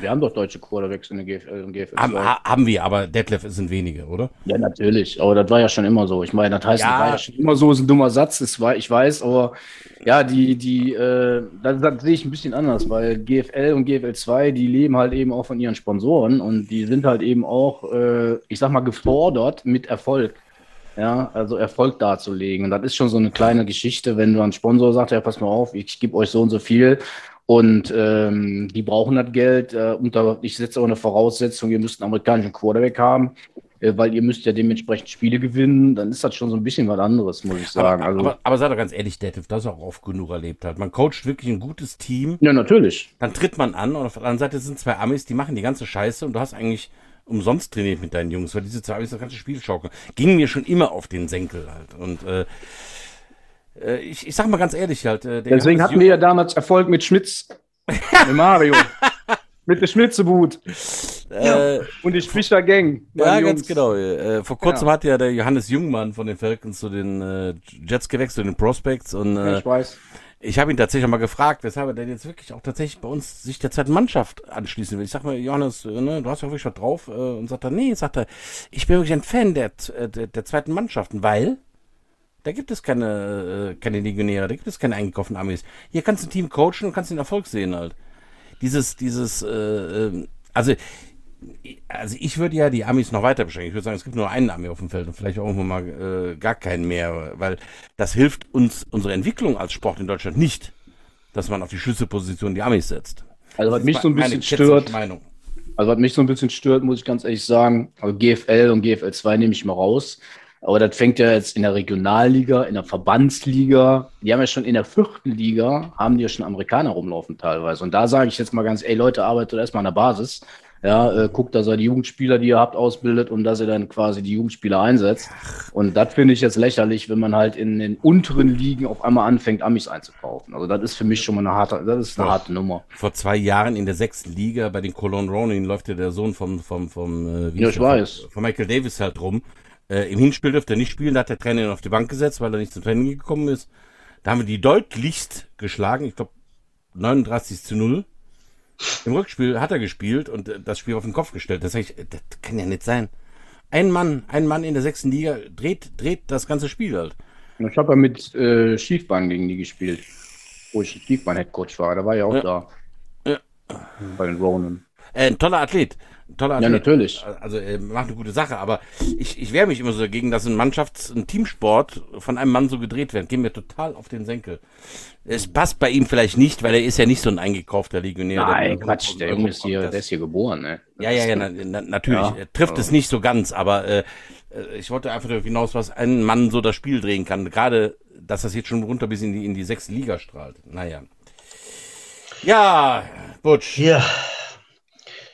Wir haben doch deutsche Quarterbacks in der GFL und GFL. Haben, ha- haben wir, aber Detlef sind wenige, oder? Ja, natürlich. Aber das war ja schon immer so. Ich meine, das heißt, Ja. das war ja schon immer so, ist ein dummer Satz, das war, ich weiß, aber ja, die, die, äh, das, das sehe ich ein bisschen anders, weil GFL und GFL 2, die leben halt eben auch von ihren Sponsoren und die sind halt eben auch, äh, ich sag mal, gefordert mit Erfolg. Ja, also Erfolg darzulegen. Und das ist schon so eine kleine Geschichte, wenn du ein Sponsor sagst, ja, pass mal auf, ich gebe euch so und so viel und ähm, die brauchen das Geld. Äh, unter, ich setze auch eine Voraussetzung, ihr müsst einen amerikanischen Quarterback haben, äh, weil ihr müsst ja dementsprechend Spiele gewinnen. Dann ist das schon so ein bisschen was anderes, muss ich sagen. aber, Also, aber, aber sei doch ganz ehrlich, Detlef, das auch oft genug erlebt hat. Man coacht wirklich ein gutes Team, ja, natürlich. dann tritt man an und auf der anderen Seite sind zwei Amis, die machen die ganze Scheiße und du hast eigentlich umsonst trainiert mit deinen Jungs, weil diese zwei Amis das ganze Spiel schaukeln. Ging mir schon immer auf den Senkel halt. Und äh, äh, ich, ich sag mal ganz ehrlich halt. Äh, der Deswegen hatten wir ja damals Erfolg mit Schmitz. mit Mario. mit der Schmitzebut Äh, und die Splichter Gang. ja, meine ganz Jungs. genau. Äh, vor kurzem Ja. hat ja der Johannes Jungmann von den Falcons zu den äh, Jets gewechselt, zu den Prospects. Und Ja, äh, ich weiß. ich habe ihn tatsächlich mal gefragt, weshalb er denn jetzt wirklich auch tatsächlich bei uns sich der zweiten Mannschaft anschließen will. Ich sag mal, Johannes, äh, ne, du hast ja wirklich was drauf. Äh, und sagt er, nee, sagt er, ich bin wirklich ein Fan der, äh, der, der zweiten Mannschaften, weil da gibt es keine, äh, keine Legionäre, da gibt es keine eingekauften Amis. Hier kannst du ein Team coachen und kannst den Erfolg sehen halt. Dieses, dieses, äh, ähm, also, also ich würde ja die Amis noch weiter beschränken. Ich würde sagen, es gibt nur einen Ami auf dem Feld und vielleicht auch irgendwann mal äh, gar keinen mehr, weil das hilft uns, unsere Entwicklung als Sport in Deutschland nicht, dass man auf die Schlüsselposition die Amis setzt. Also, was mich so ein bisschen stört, Meinung. Also was mich so ein bisschen stört, muss ich ganz ehrlich sagen, also GFL und GFL 2 nehme ich mal raus. Aber das fängt ja jetzt in der Regionalliga, in der Verbandsliga. Die haben ja schon in der vierten Liga, haben die ja schon Amerikaner rumlaufen teilweise. Und da sage ich jetzt mal ganz, ey Leute, arbeitet erstmal an der Basis. Ja, äh, guckt, dass ihr die Jugendspieler, die ihr habt, ausbildet und dass ihr dann quasi die Jugendspieler einsetzt. Und das finde ich jetzt lächerlich, wenn man halt in den unteren Ligen auf einmal anfängt, Amis einzukaufen. Also das ist für mich schon mal eine harte, das ist eine Ja. harte Nummer. Vor zwei Jahren in der sechsten Liga bei den Cologne Ronin läuft ja der Sohn vom, vom, vom, äh, wie Ja, ich weiß. Von, von Michael Davis halt rum. Äh, Im Hinspiel dürfte er nicht spielen, da hat der Trainer ihn auf die Bank gesetzt, weil er nicht zum Training gekommen ist. Da haben wir die deutlichst geschlagen, ich glaube 39 zu 0. Im Rückspiel hat er gespielt und äh, das Spiel auf den Kopf gestellt. Das, ich, äh, das kann ja nicht sein. Ein Mann, ein Mann in der sechsten Liga dreht, dreht das ganze Spiel halt. Ich habe ja mit äh, Schiefbahn gegen die gespielt, wo ich Schiefbahn-Headcoach war. Da war ja auch Ja. da. Ja. Bei den Ronan. Äh, ein toller Athlet. Toller Ja, Athlet. natürlich. Also äh, macht eine gute Sache, aber ich, ich wehre mich immer so dagegen, dass ein Mannschafts-, ein Teamsport von einem Mann so gedreht wird. Gehen mir total auf den Senkel. Es passt bei ihm vielleicht nicht, weil er ist ja nicht so ein eingekaufter Legionär. Nein, der- Quatsch, der Junge ist hier, der ist hier geboren, ne? Ja, ja, ja, na, na, natürlich. Ja. Er trifft es nicht so ganz, aber äh, äh, ich wollte einfach darauf hinaus, was ein Mann so das Spiel drehen kann. Gerade, dass das jetzt schon runter bis in die, in die sechste Liga strahlt. Naja. Ja, Butch. Ja,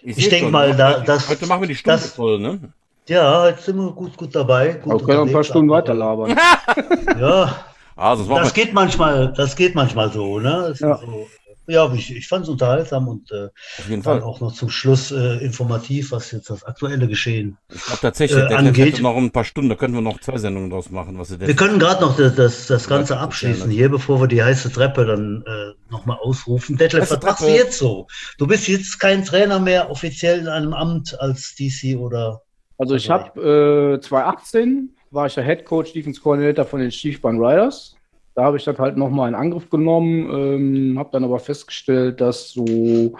Ich, Ich seh denk schon, mal, da- das- heute machen wir die Stunde das- voll, ne? ja, jetzt sind wir gut, gut dabei. Gut Aber wir können noch ein paar Stunden weiter labern. Ja, Ah, machen das wir, geht manchmal, das geht manchmal so, ne? Ist Ja. So, ja, ich, ich fand es unterhaltsam und äh, auf jeden Fall. auch noch zum Schluss äh, informativ, was jetzt das aktuelle Geschehen. Ich glaube tatsächlich, äh, der angeht. hätte noch ein paar Stunden, da könnten wir noch zwei Sendungen draus machen, was ihr Wir können gerade noch das, das, das Ganze abschließen hier, bevor wir die heiße Treppe dann äh, nochmal ausrufen. Detlef, was machst du jetzt so? Du bist jetzt kein Trainer mehr offiziell in einem Amt als DC oder Also ich habe äh, 2018 war ich der Head Coach, Defense Coordinator von den Schiefbahn Riders. Da habe ich das halt nochmal in Angriff genommen, ähm, habe dann aber festgestellt, dass so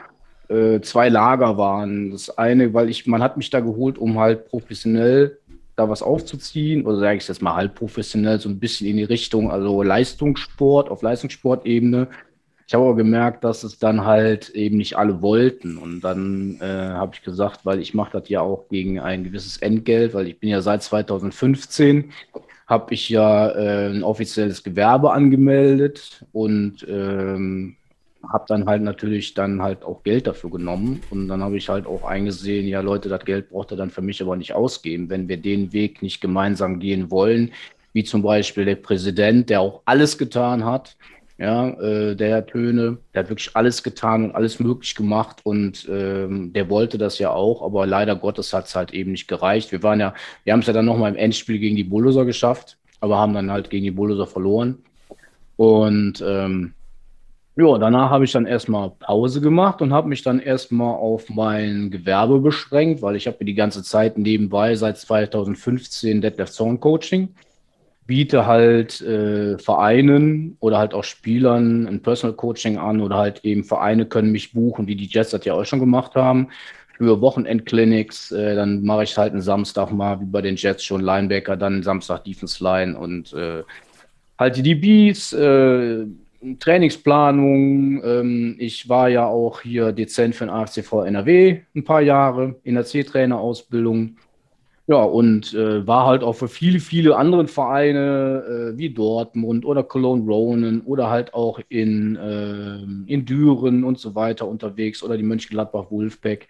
äh, zwei Lager waren. Das eine, weil ich, man hat mich da geholt, um halt professionell da was aufzuziehen, oder sage ich jetzt mal halb professionell, so ein bisschen in die Richtung, also Leistungssport, auf Leistungssportebene. Ich habe aber gemerkt, dass es dann halt eben nicht alle wollten. Und dann äh, habe ich gesagt, weil ich mache das ja auch gegen ein gewisses Entgelt, weil ich bin ja seit 2015, habe ich ja äh, ein offizielles Gewerbe angemeldet und ähm, habe dann halt natürlich dann halt auch Geld dafür genommen. Und dann habe ich halt auch eingesehen, ja Leute, das Geld braucht er dann für mich aber nicht ausgeben, wenn wir den Weg nicht gemeinsam gehen wollen, wie zum Beispiel der Präsident, der auch alles getan hat ja, äh, der Herr Töne, der hat wirklich alles getan und alles möglich gemacht und ähm, der wollte das ja auch, aber leider Gottes hat es halt eben nicht gereicht. Wir waren ja, wir haben es ja dann nochmal im Endspiel gegen die Bulldozer geschafft, aber haben dann halt gegen die Bulldozer verloren. Und ähm, ja, danach habe ich dann erstmal Pause gemacht und habe mich dann erstmal auf mein Gewerbe beschränkt, weil ich habe mir die ganze Zeit nebenbei seit 2015 Deadlift Zone Coaching biete halt äh, Vereinen oder halt auch Spielern ein Personal Coaching an oder halt eben Vereine können mich buchen, wie die Jets das ja auch schon gemacht haben, für Wochenendclinics. Äh, dann mache ich halt einen Samstag mal, wie bei den Jets schon Linebacker, dann Samstag Defense Line und äh, halt die DBs, äh, Trainingsplanung. Ähm, ich war ja auch hier dezent für den AFCV NRW ein paar Jahre in der C-Trainer-Ausbildung. Ja, und äh, war halt auch für viele, viele andere Vereine äh, wie Dortmund oder Cologne Ronan oder halt auch in, äh, in Düren und so weiter unterwegs oder die Mönchengladbach Wolfpack,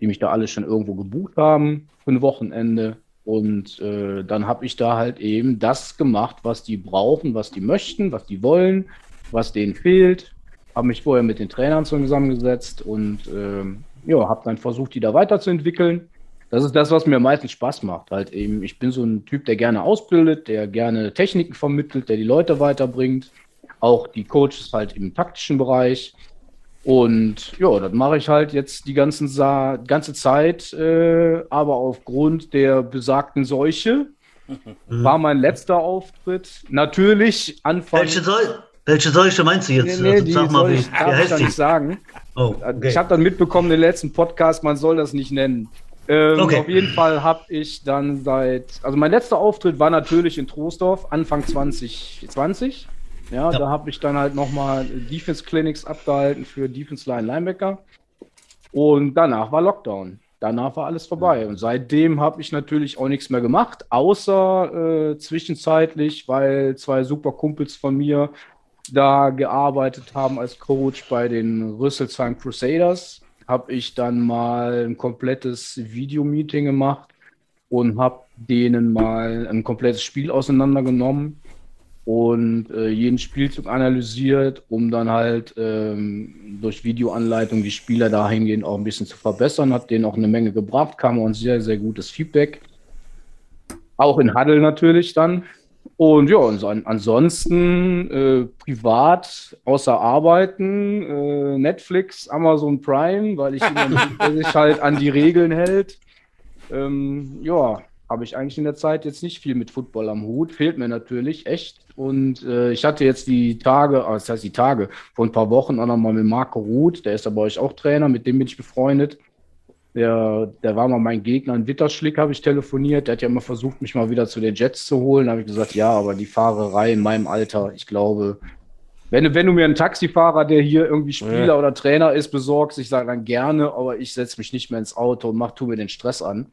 die mich da alle schon irgendwo gebucht haben für ein Wochenende. Und äh, dann habe ich da halt eben das gemacht, was die brauchen, was die möchten, was die wollen, was denen fehlt. Habe mich vorher mit den Trainern zusammengesetzt und ähm, ja, habe dann versucht, die da weiterzuentwickeln das ist das, was mir meistens Spaß macht. Halt eben, ich bin so ein Typ, der gerne ausbildet, der gerne Techniken vermittelt, der die Leute weiterbringt. Auch die Coaches halt im taktischen Bereich. Und ja, das mache ich halt jetzt die ganzen Sa ganze Zeit. Äh, aber aufgrund der besagten Seuche mhm. war mein letzter Auftritt natürlich Anfang. Welche, Seuche? Welche Seuche meinst du jetzt? Nee, nee, also, sag mal, wie, ich, darf ich nicht sagen. Oh, okay. Ich habe dann mitbekommen, den letzten Podcast, man soll das nicht nennen. Ähm, okay. Auf jeden Fall habe ich dann seit, also mein letzter Auftritt war natürlich in Troisdorf, Anfang 2020. Ja, ja. da habe ich dann halt nochmal Defense Clinics abgehalten für Defense Line Linebacker. Und danach war Lockdown. Danach war alles vorbei. Und seitdem habe ich natürlich auch nichts mehr gemacht, außer äh, zwischenzeitlich, weil zwei super Kumpels von mir da gearbeitet haben als Coach bei den Rüsselsheim Crusaders habe ich dann mal ein komplettes Videomeeting gemacht und habe denen mal ein komplettes Spiel auseinandergenommen und äh, jeden Spielzug analysiert, um dann halt ähm, durch Videoanleitung die Spieler dahingehend auch ein bisschen zu verbessern. Hat denen auch eine Menge gebracht, kam ein sehr, sehr gutes Feedback. Auch in Huddle natürlich dann. Und ja, und ansonsten äh, privat außer Arbeiten, äh, Netflix, Amazon Prime, weil ich sich halt an die Regeln hält. Ähm, ja, habe ich eigentlich in der Zeit jetzt nicht viel mit Football am Hut. Fehlt mir natürlich echt. Und äh, ich hatte jetzt die Tage, ah, das heißt die Tage, vor ein paar Wochen auch nochmal mit Marco Ruth, der ist ja bei euch auch Trainer, mit dem bin ich befreundet. Der, der war mal mein Gegner in Witterschlick, habe ich telefoniert. Der hat ja immer versucht, mich mal wieder zu den Jets zu holen. Da habe ich gesagt, ja, aber die Fahrerei in meinem Alter, ich glaube, wenn, wenn du mir einen Taxifahrer, der hier irgendwie Spieler ja. oder Trainer ist, besorgst, ich sage dann gerne, aber ich setze mich nicht mehr ins Auto und mach, tu mir den Stress an,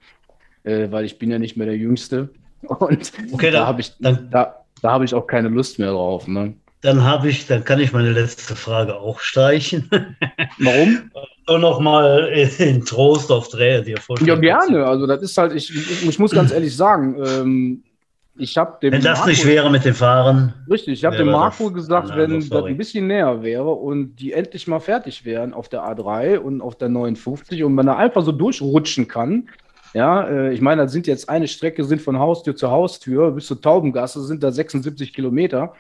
äh, weil ich bin ja nicht mehr der Jüngste. Und okay, da habe ich, da, da habe ich auch keine Lust mehr drauf. Ne? Dann habe ich, dann kann ich meine letzte Frage auch streichen. Warum? Nur noch mal in Trost auf Dreher dir vorstellen. Ja, gerne. Also das ist halt, ich, ich muss ganz ehrlich sagen, ähm, ich habe dem. Wenn das Marco, nicht wäre mit dem Fahren. Richtig, ich habe dem Marco das, gesagt, wenn das ein bisschen näher wäre und die endlich mal fertig wären auf der A3 und auf der 59 und man da einfach so durchrutschen kann. Ja, äh, ich meine, das sind jetzt eine Strecke, sind von Haustür zu Haustür bis zur Taubengasse, sind da 76 Kilometer.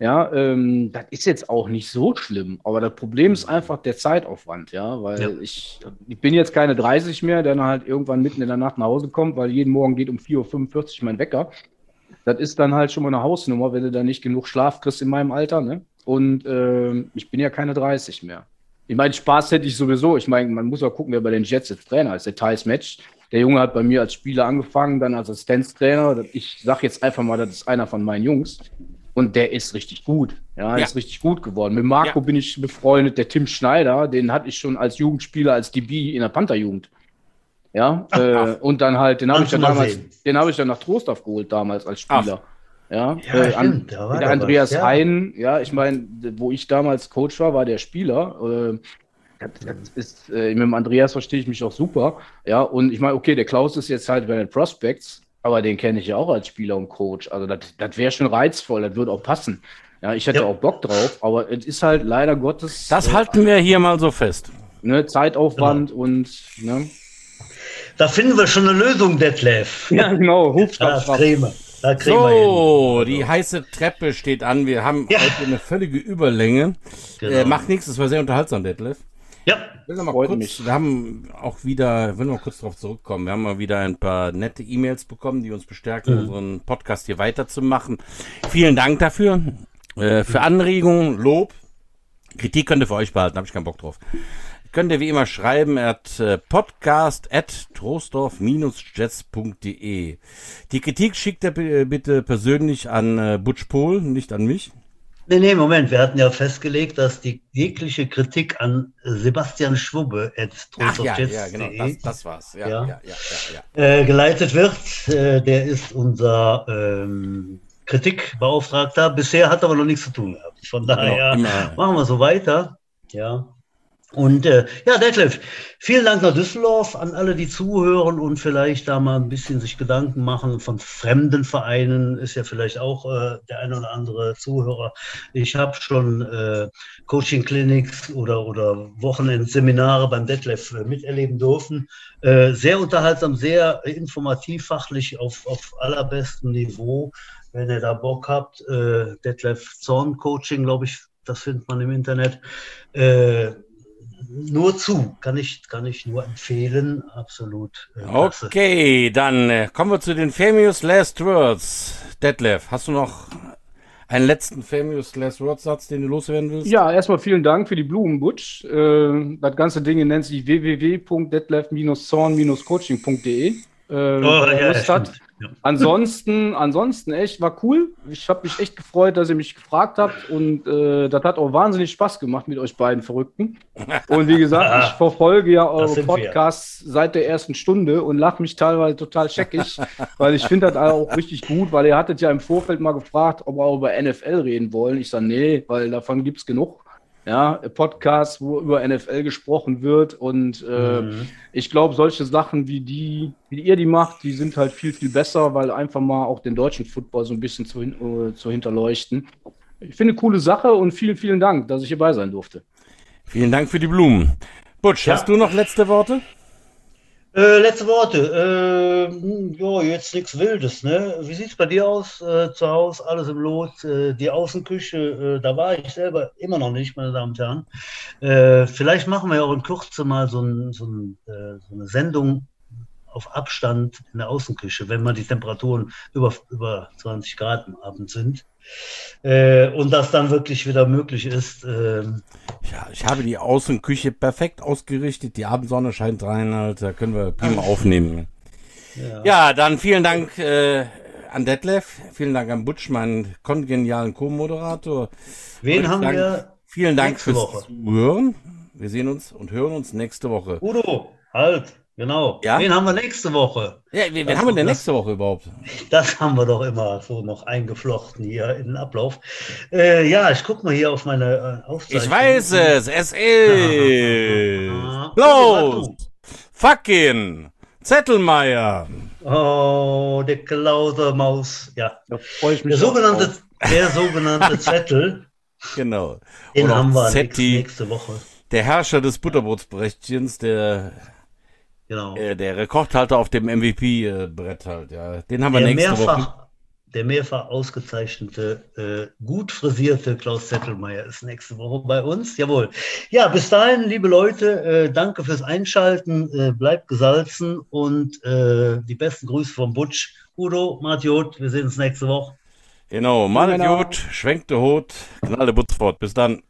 Ja, ähm, das ist jetzt auch nicht so schlimm, aber das Problem ist einfach der Zeitaufwand, ja, weil ja. Ich, ich bin jetzt keine 30 mehr, der dann halt irgendwann mitten in der Nacht nach Hause kommt, weil jeden Morgen geht um 4.45 Uhr mein Wecker. Das ist dann halt schon mal eine Hausnummer, wenn du da nicht genug Schlaf kriegst in meinem Alter, ne? Und äh, ich bin ja keine 30 mehr. Ich meine, Spaß hätte ich sowieso. Ich meine, man muss ja gucken, wer bei den Jets jetzt Trainer ist. Der Thais Match, Der Junge hat bei mir als Spieler angefangen, dann als Assistenztrainer. Ich sage jetzt einfach mal, das ist einer von meinen Jungs. Und der ist richtig gut. Ja, ja. ist richtig gut geworden. Mit Marco ja. bin ich befreundet. Der Tim Schneider, den hatte ich schon als Jugendspieler, als DB in der Pantherjugend. Ja, ach, äh, ach. und dann halt, den habe ich dann damals, sehen. den habe ich dann nach Trostorf geholt damals als Spieler. Ach. Ja, ja äh, an, der Andreas was, ja. Hein, ja, ich meine, wo ich damals Coach war, war der Spieler. Äh, das, das ist, äh, mit dem Andreas verstehe ich mich auch super. Ja, und ich meine, okay, der Klaus ist jetzt halt bei den Prospects, aber den kenne ich ja auch als Spieler und Coach. Also das wäre schon reizvoll, das würde auch passen. Ja, ich hätte ja. auch Bock drauf, aber es ist halt leider Gottes. Das äh, halten wir hier mal so fest. Ne, Zeitaufwand genau. und ne. Da finden wir schon eine Lösung, Detlef. Ja, genau. Hubschrauber. So, die heiße Treppe steht an. Wir haben ja. heute eine völlige Überlänge. Genau. Äh, macht nichts, das war sehr unterhaltsam, Detlef. Ja, will noch mal kurz, mich. Wir haben auch wieder, will noch mal kurz darauf zurückkommen, wir haben mal wieder ein paar nette E-Mails bekommen, die uns bestärken, mhm. unseren Podcast hier weiterzumachen. Vielen Dank dafür. Äh, für Anregungen, Lob, Kritik könnt ihr für euch behalten, habe ich keinen Bock drauf. Könnt ihr wie immer schreiben at äh, podcast at trostorf-jets.de. Die Kritik schickt ihr bitte persönlich an äh, Butch Pohl, nicht an mich. Nee, nee, Moment. Wir hatten ja festgelegt, dass die jegliche Kritik an Sebastian Schwubbe at Ach, ja, ja, genau, das, das war's. Ja, ja. Ja, ja, äh, geleitet wird. Äh, der ist unser ähm, Kritikbeauftragter. Bisher hat aber noch nichts zu tun gehabt. Von genau, daher genau, machen wir so weiter. Ja. Und äh, ja, Detlef, vielen Dank nach Düsseldorf an alle, die zuhören und vielleicht da mal ein bisschen sich Gedanken machen von fremden Vereinen, ist ja vielleicht auch äh, der eine oder andere Zuhörer. Ich habe schon äh, Coaching-Clinics oder, oder Wochenendseminare beim Detlef äh, miterleben dürfen. Äh, sehr unterhaltsam, sehr informativ, fachlich auf, auf allerbestem Niveau. Wenn ihr da Bock habt, äh, Detlef Zorn Coaching, glaube ich, das findet man im Internet. Äh, nur zu, kann ich, kann ich nur empfehlen, absolut. Äh, okay, dann äh, kommen wir zu den famous last words. Detlef, hast du noch einen letzten famous last words Satz, den du loswerden willst? Ja, erstmal vielen Dank für die Blumen, Butch. Äh, das ganze Ding nennt sich www.detlef-zorn-coaching.de. Äh, oh, ja, Lust hat. Ansonsten, ansonsten echt, war cool. Ich habe mich echt gefreut, dass ihr mich gefragt habt und äh, das hat auch wahnsinnig Spaß gemacht mit euch beiden Verrückten. Und wie gesagt, ich verfolge ja eure Podcasts wir. seit der ersten Stunde und lache mich teilweise total scheckig, weil ich finde das auch richtig gut, weil ihr hattet ja im Vorfeld mal gefragt, ob wir auch über NFL reden wollen. Ich sage, nee, weil davon gibt es genug ja, Podcasts, wo über NFL gesprochen wird. Und äh, mhm. ich glaube, solche Sachen wie die, wie ihr die macht, die sind halt viel, viel besser, weil einfach mal auch den deutschen Football so ein bisschen zu, uh, zu hinterleuchten. Ich finde eine coole Sache und vielen, vielen Dank, dass ich hierbei sein durfte. Vielen Dank für die Blumen. Butch, ja. hast du noch letzte Worte? Äh, letzte Worte. Äh, ja, jetzt nichts Wildes. Ne? Wie sieht es bei dir aus äh, zu Hause? Alles im Lot. Äh, die Außenküche, äh, da war ich selber immer noch nicht, meine Damen und Herren. Äh, vielleicht machen wir ja auch in Kürze mal so, ein, so, ein, so eine Sendung auf Abstand in der Außenküche, wenn mal die Temperaturen über, über 20 Grad am Abend sind. Äh, und das dann wirklich wieder möglich ist. Ähm, ja, ich habe die Außenküche perfekt ausgerichtet. Die Abendsonne scheint rein, halt, da können wir prima aufnehmen. Ja. ja, dann vielen Dank äh, an Detlef, vielen Dank an Butsch, meinen kongenialen Co-Moderator. Wen haben Dank, wir? Vielen Dank fürs Woche. Zuhören. Wir sehen uns und hören uns nächste Woche. Udo, halt. Genau. Ja? Wen haben wir nächste Woche? Ja, wen, wen haben wir denn nächste Woche überhaupt? Das haben wir doch immer so noch eingeflochten hier in den Ablauf. Äh, ja, ich gucke mal hier auf meine äh, Aufzeichnung. Ich weiß es. Es ist. Los! Fucking! Zettelmeier! Oh, der Klauser Maus. Ja. Da freue ich mich. Der sogenannte, der sogenannte Zettel. Genau. Den Oder haben wir Zetti, nächste Woche. Der Herrscher des Butterbrotsbrechtchens, der Genau. Äh, der Rekordhalter auf dem MVP-Brett halt, ja. Den haben wir der nächste mehrfach, Woche. Der mehrfach ausgezeichnete, äh, gut frisierte Klaus Zettelmeier ist nächste Woche bei uns. Jawohl. Ja, bis dahin, liebe Leute, äh, danke fürs Einschalten. Äh, bleibt gesalzen und äh, die besten Grüße vom Butsch. Udo, Martiot, wir sehen uns nächste Woche. Genau, Martiot, schwenkt der Hut, knalle Butz fort. Bis dann.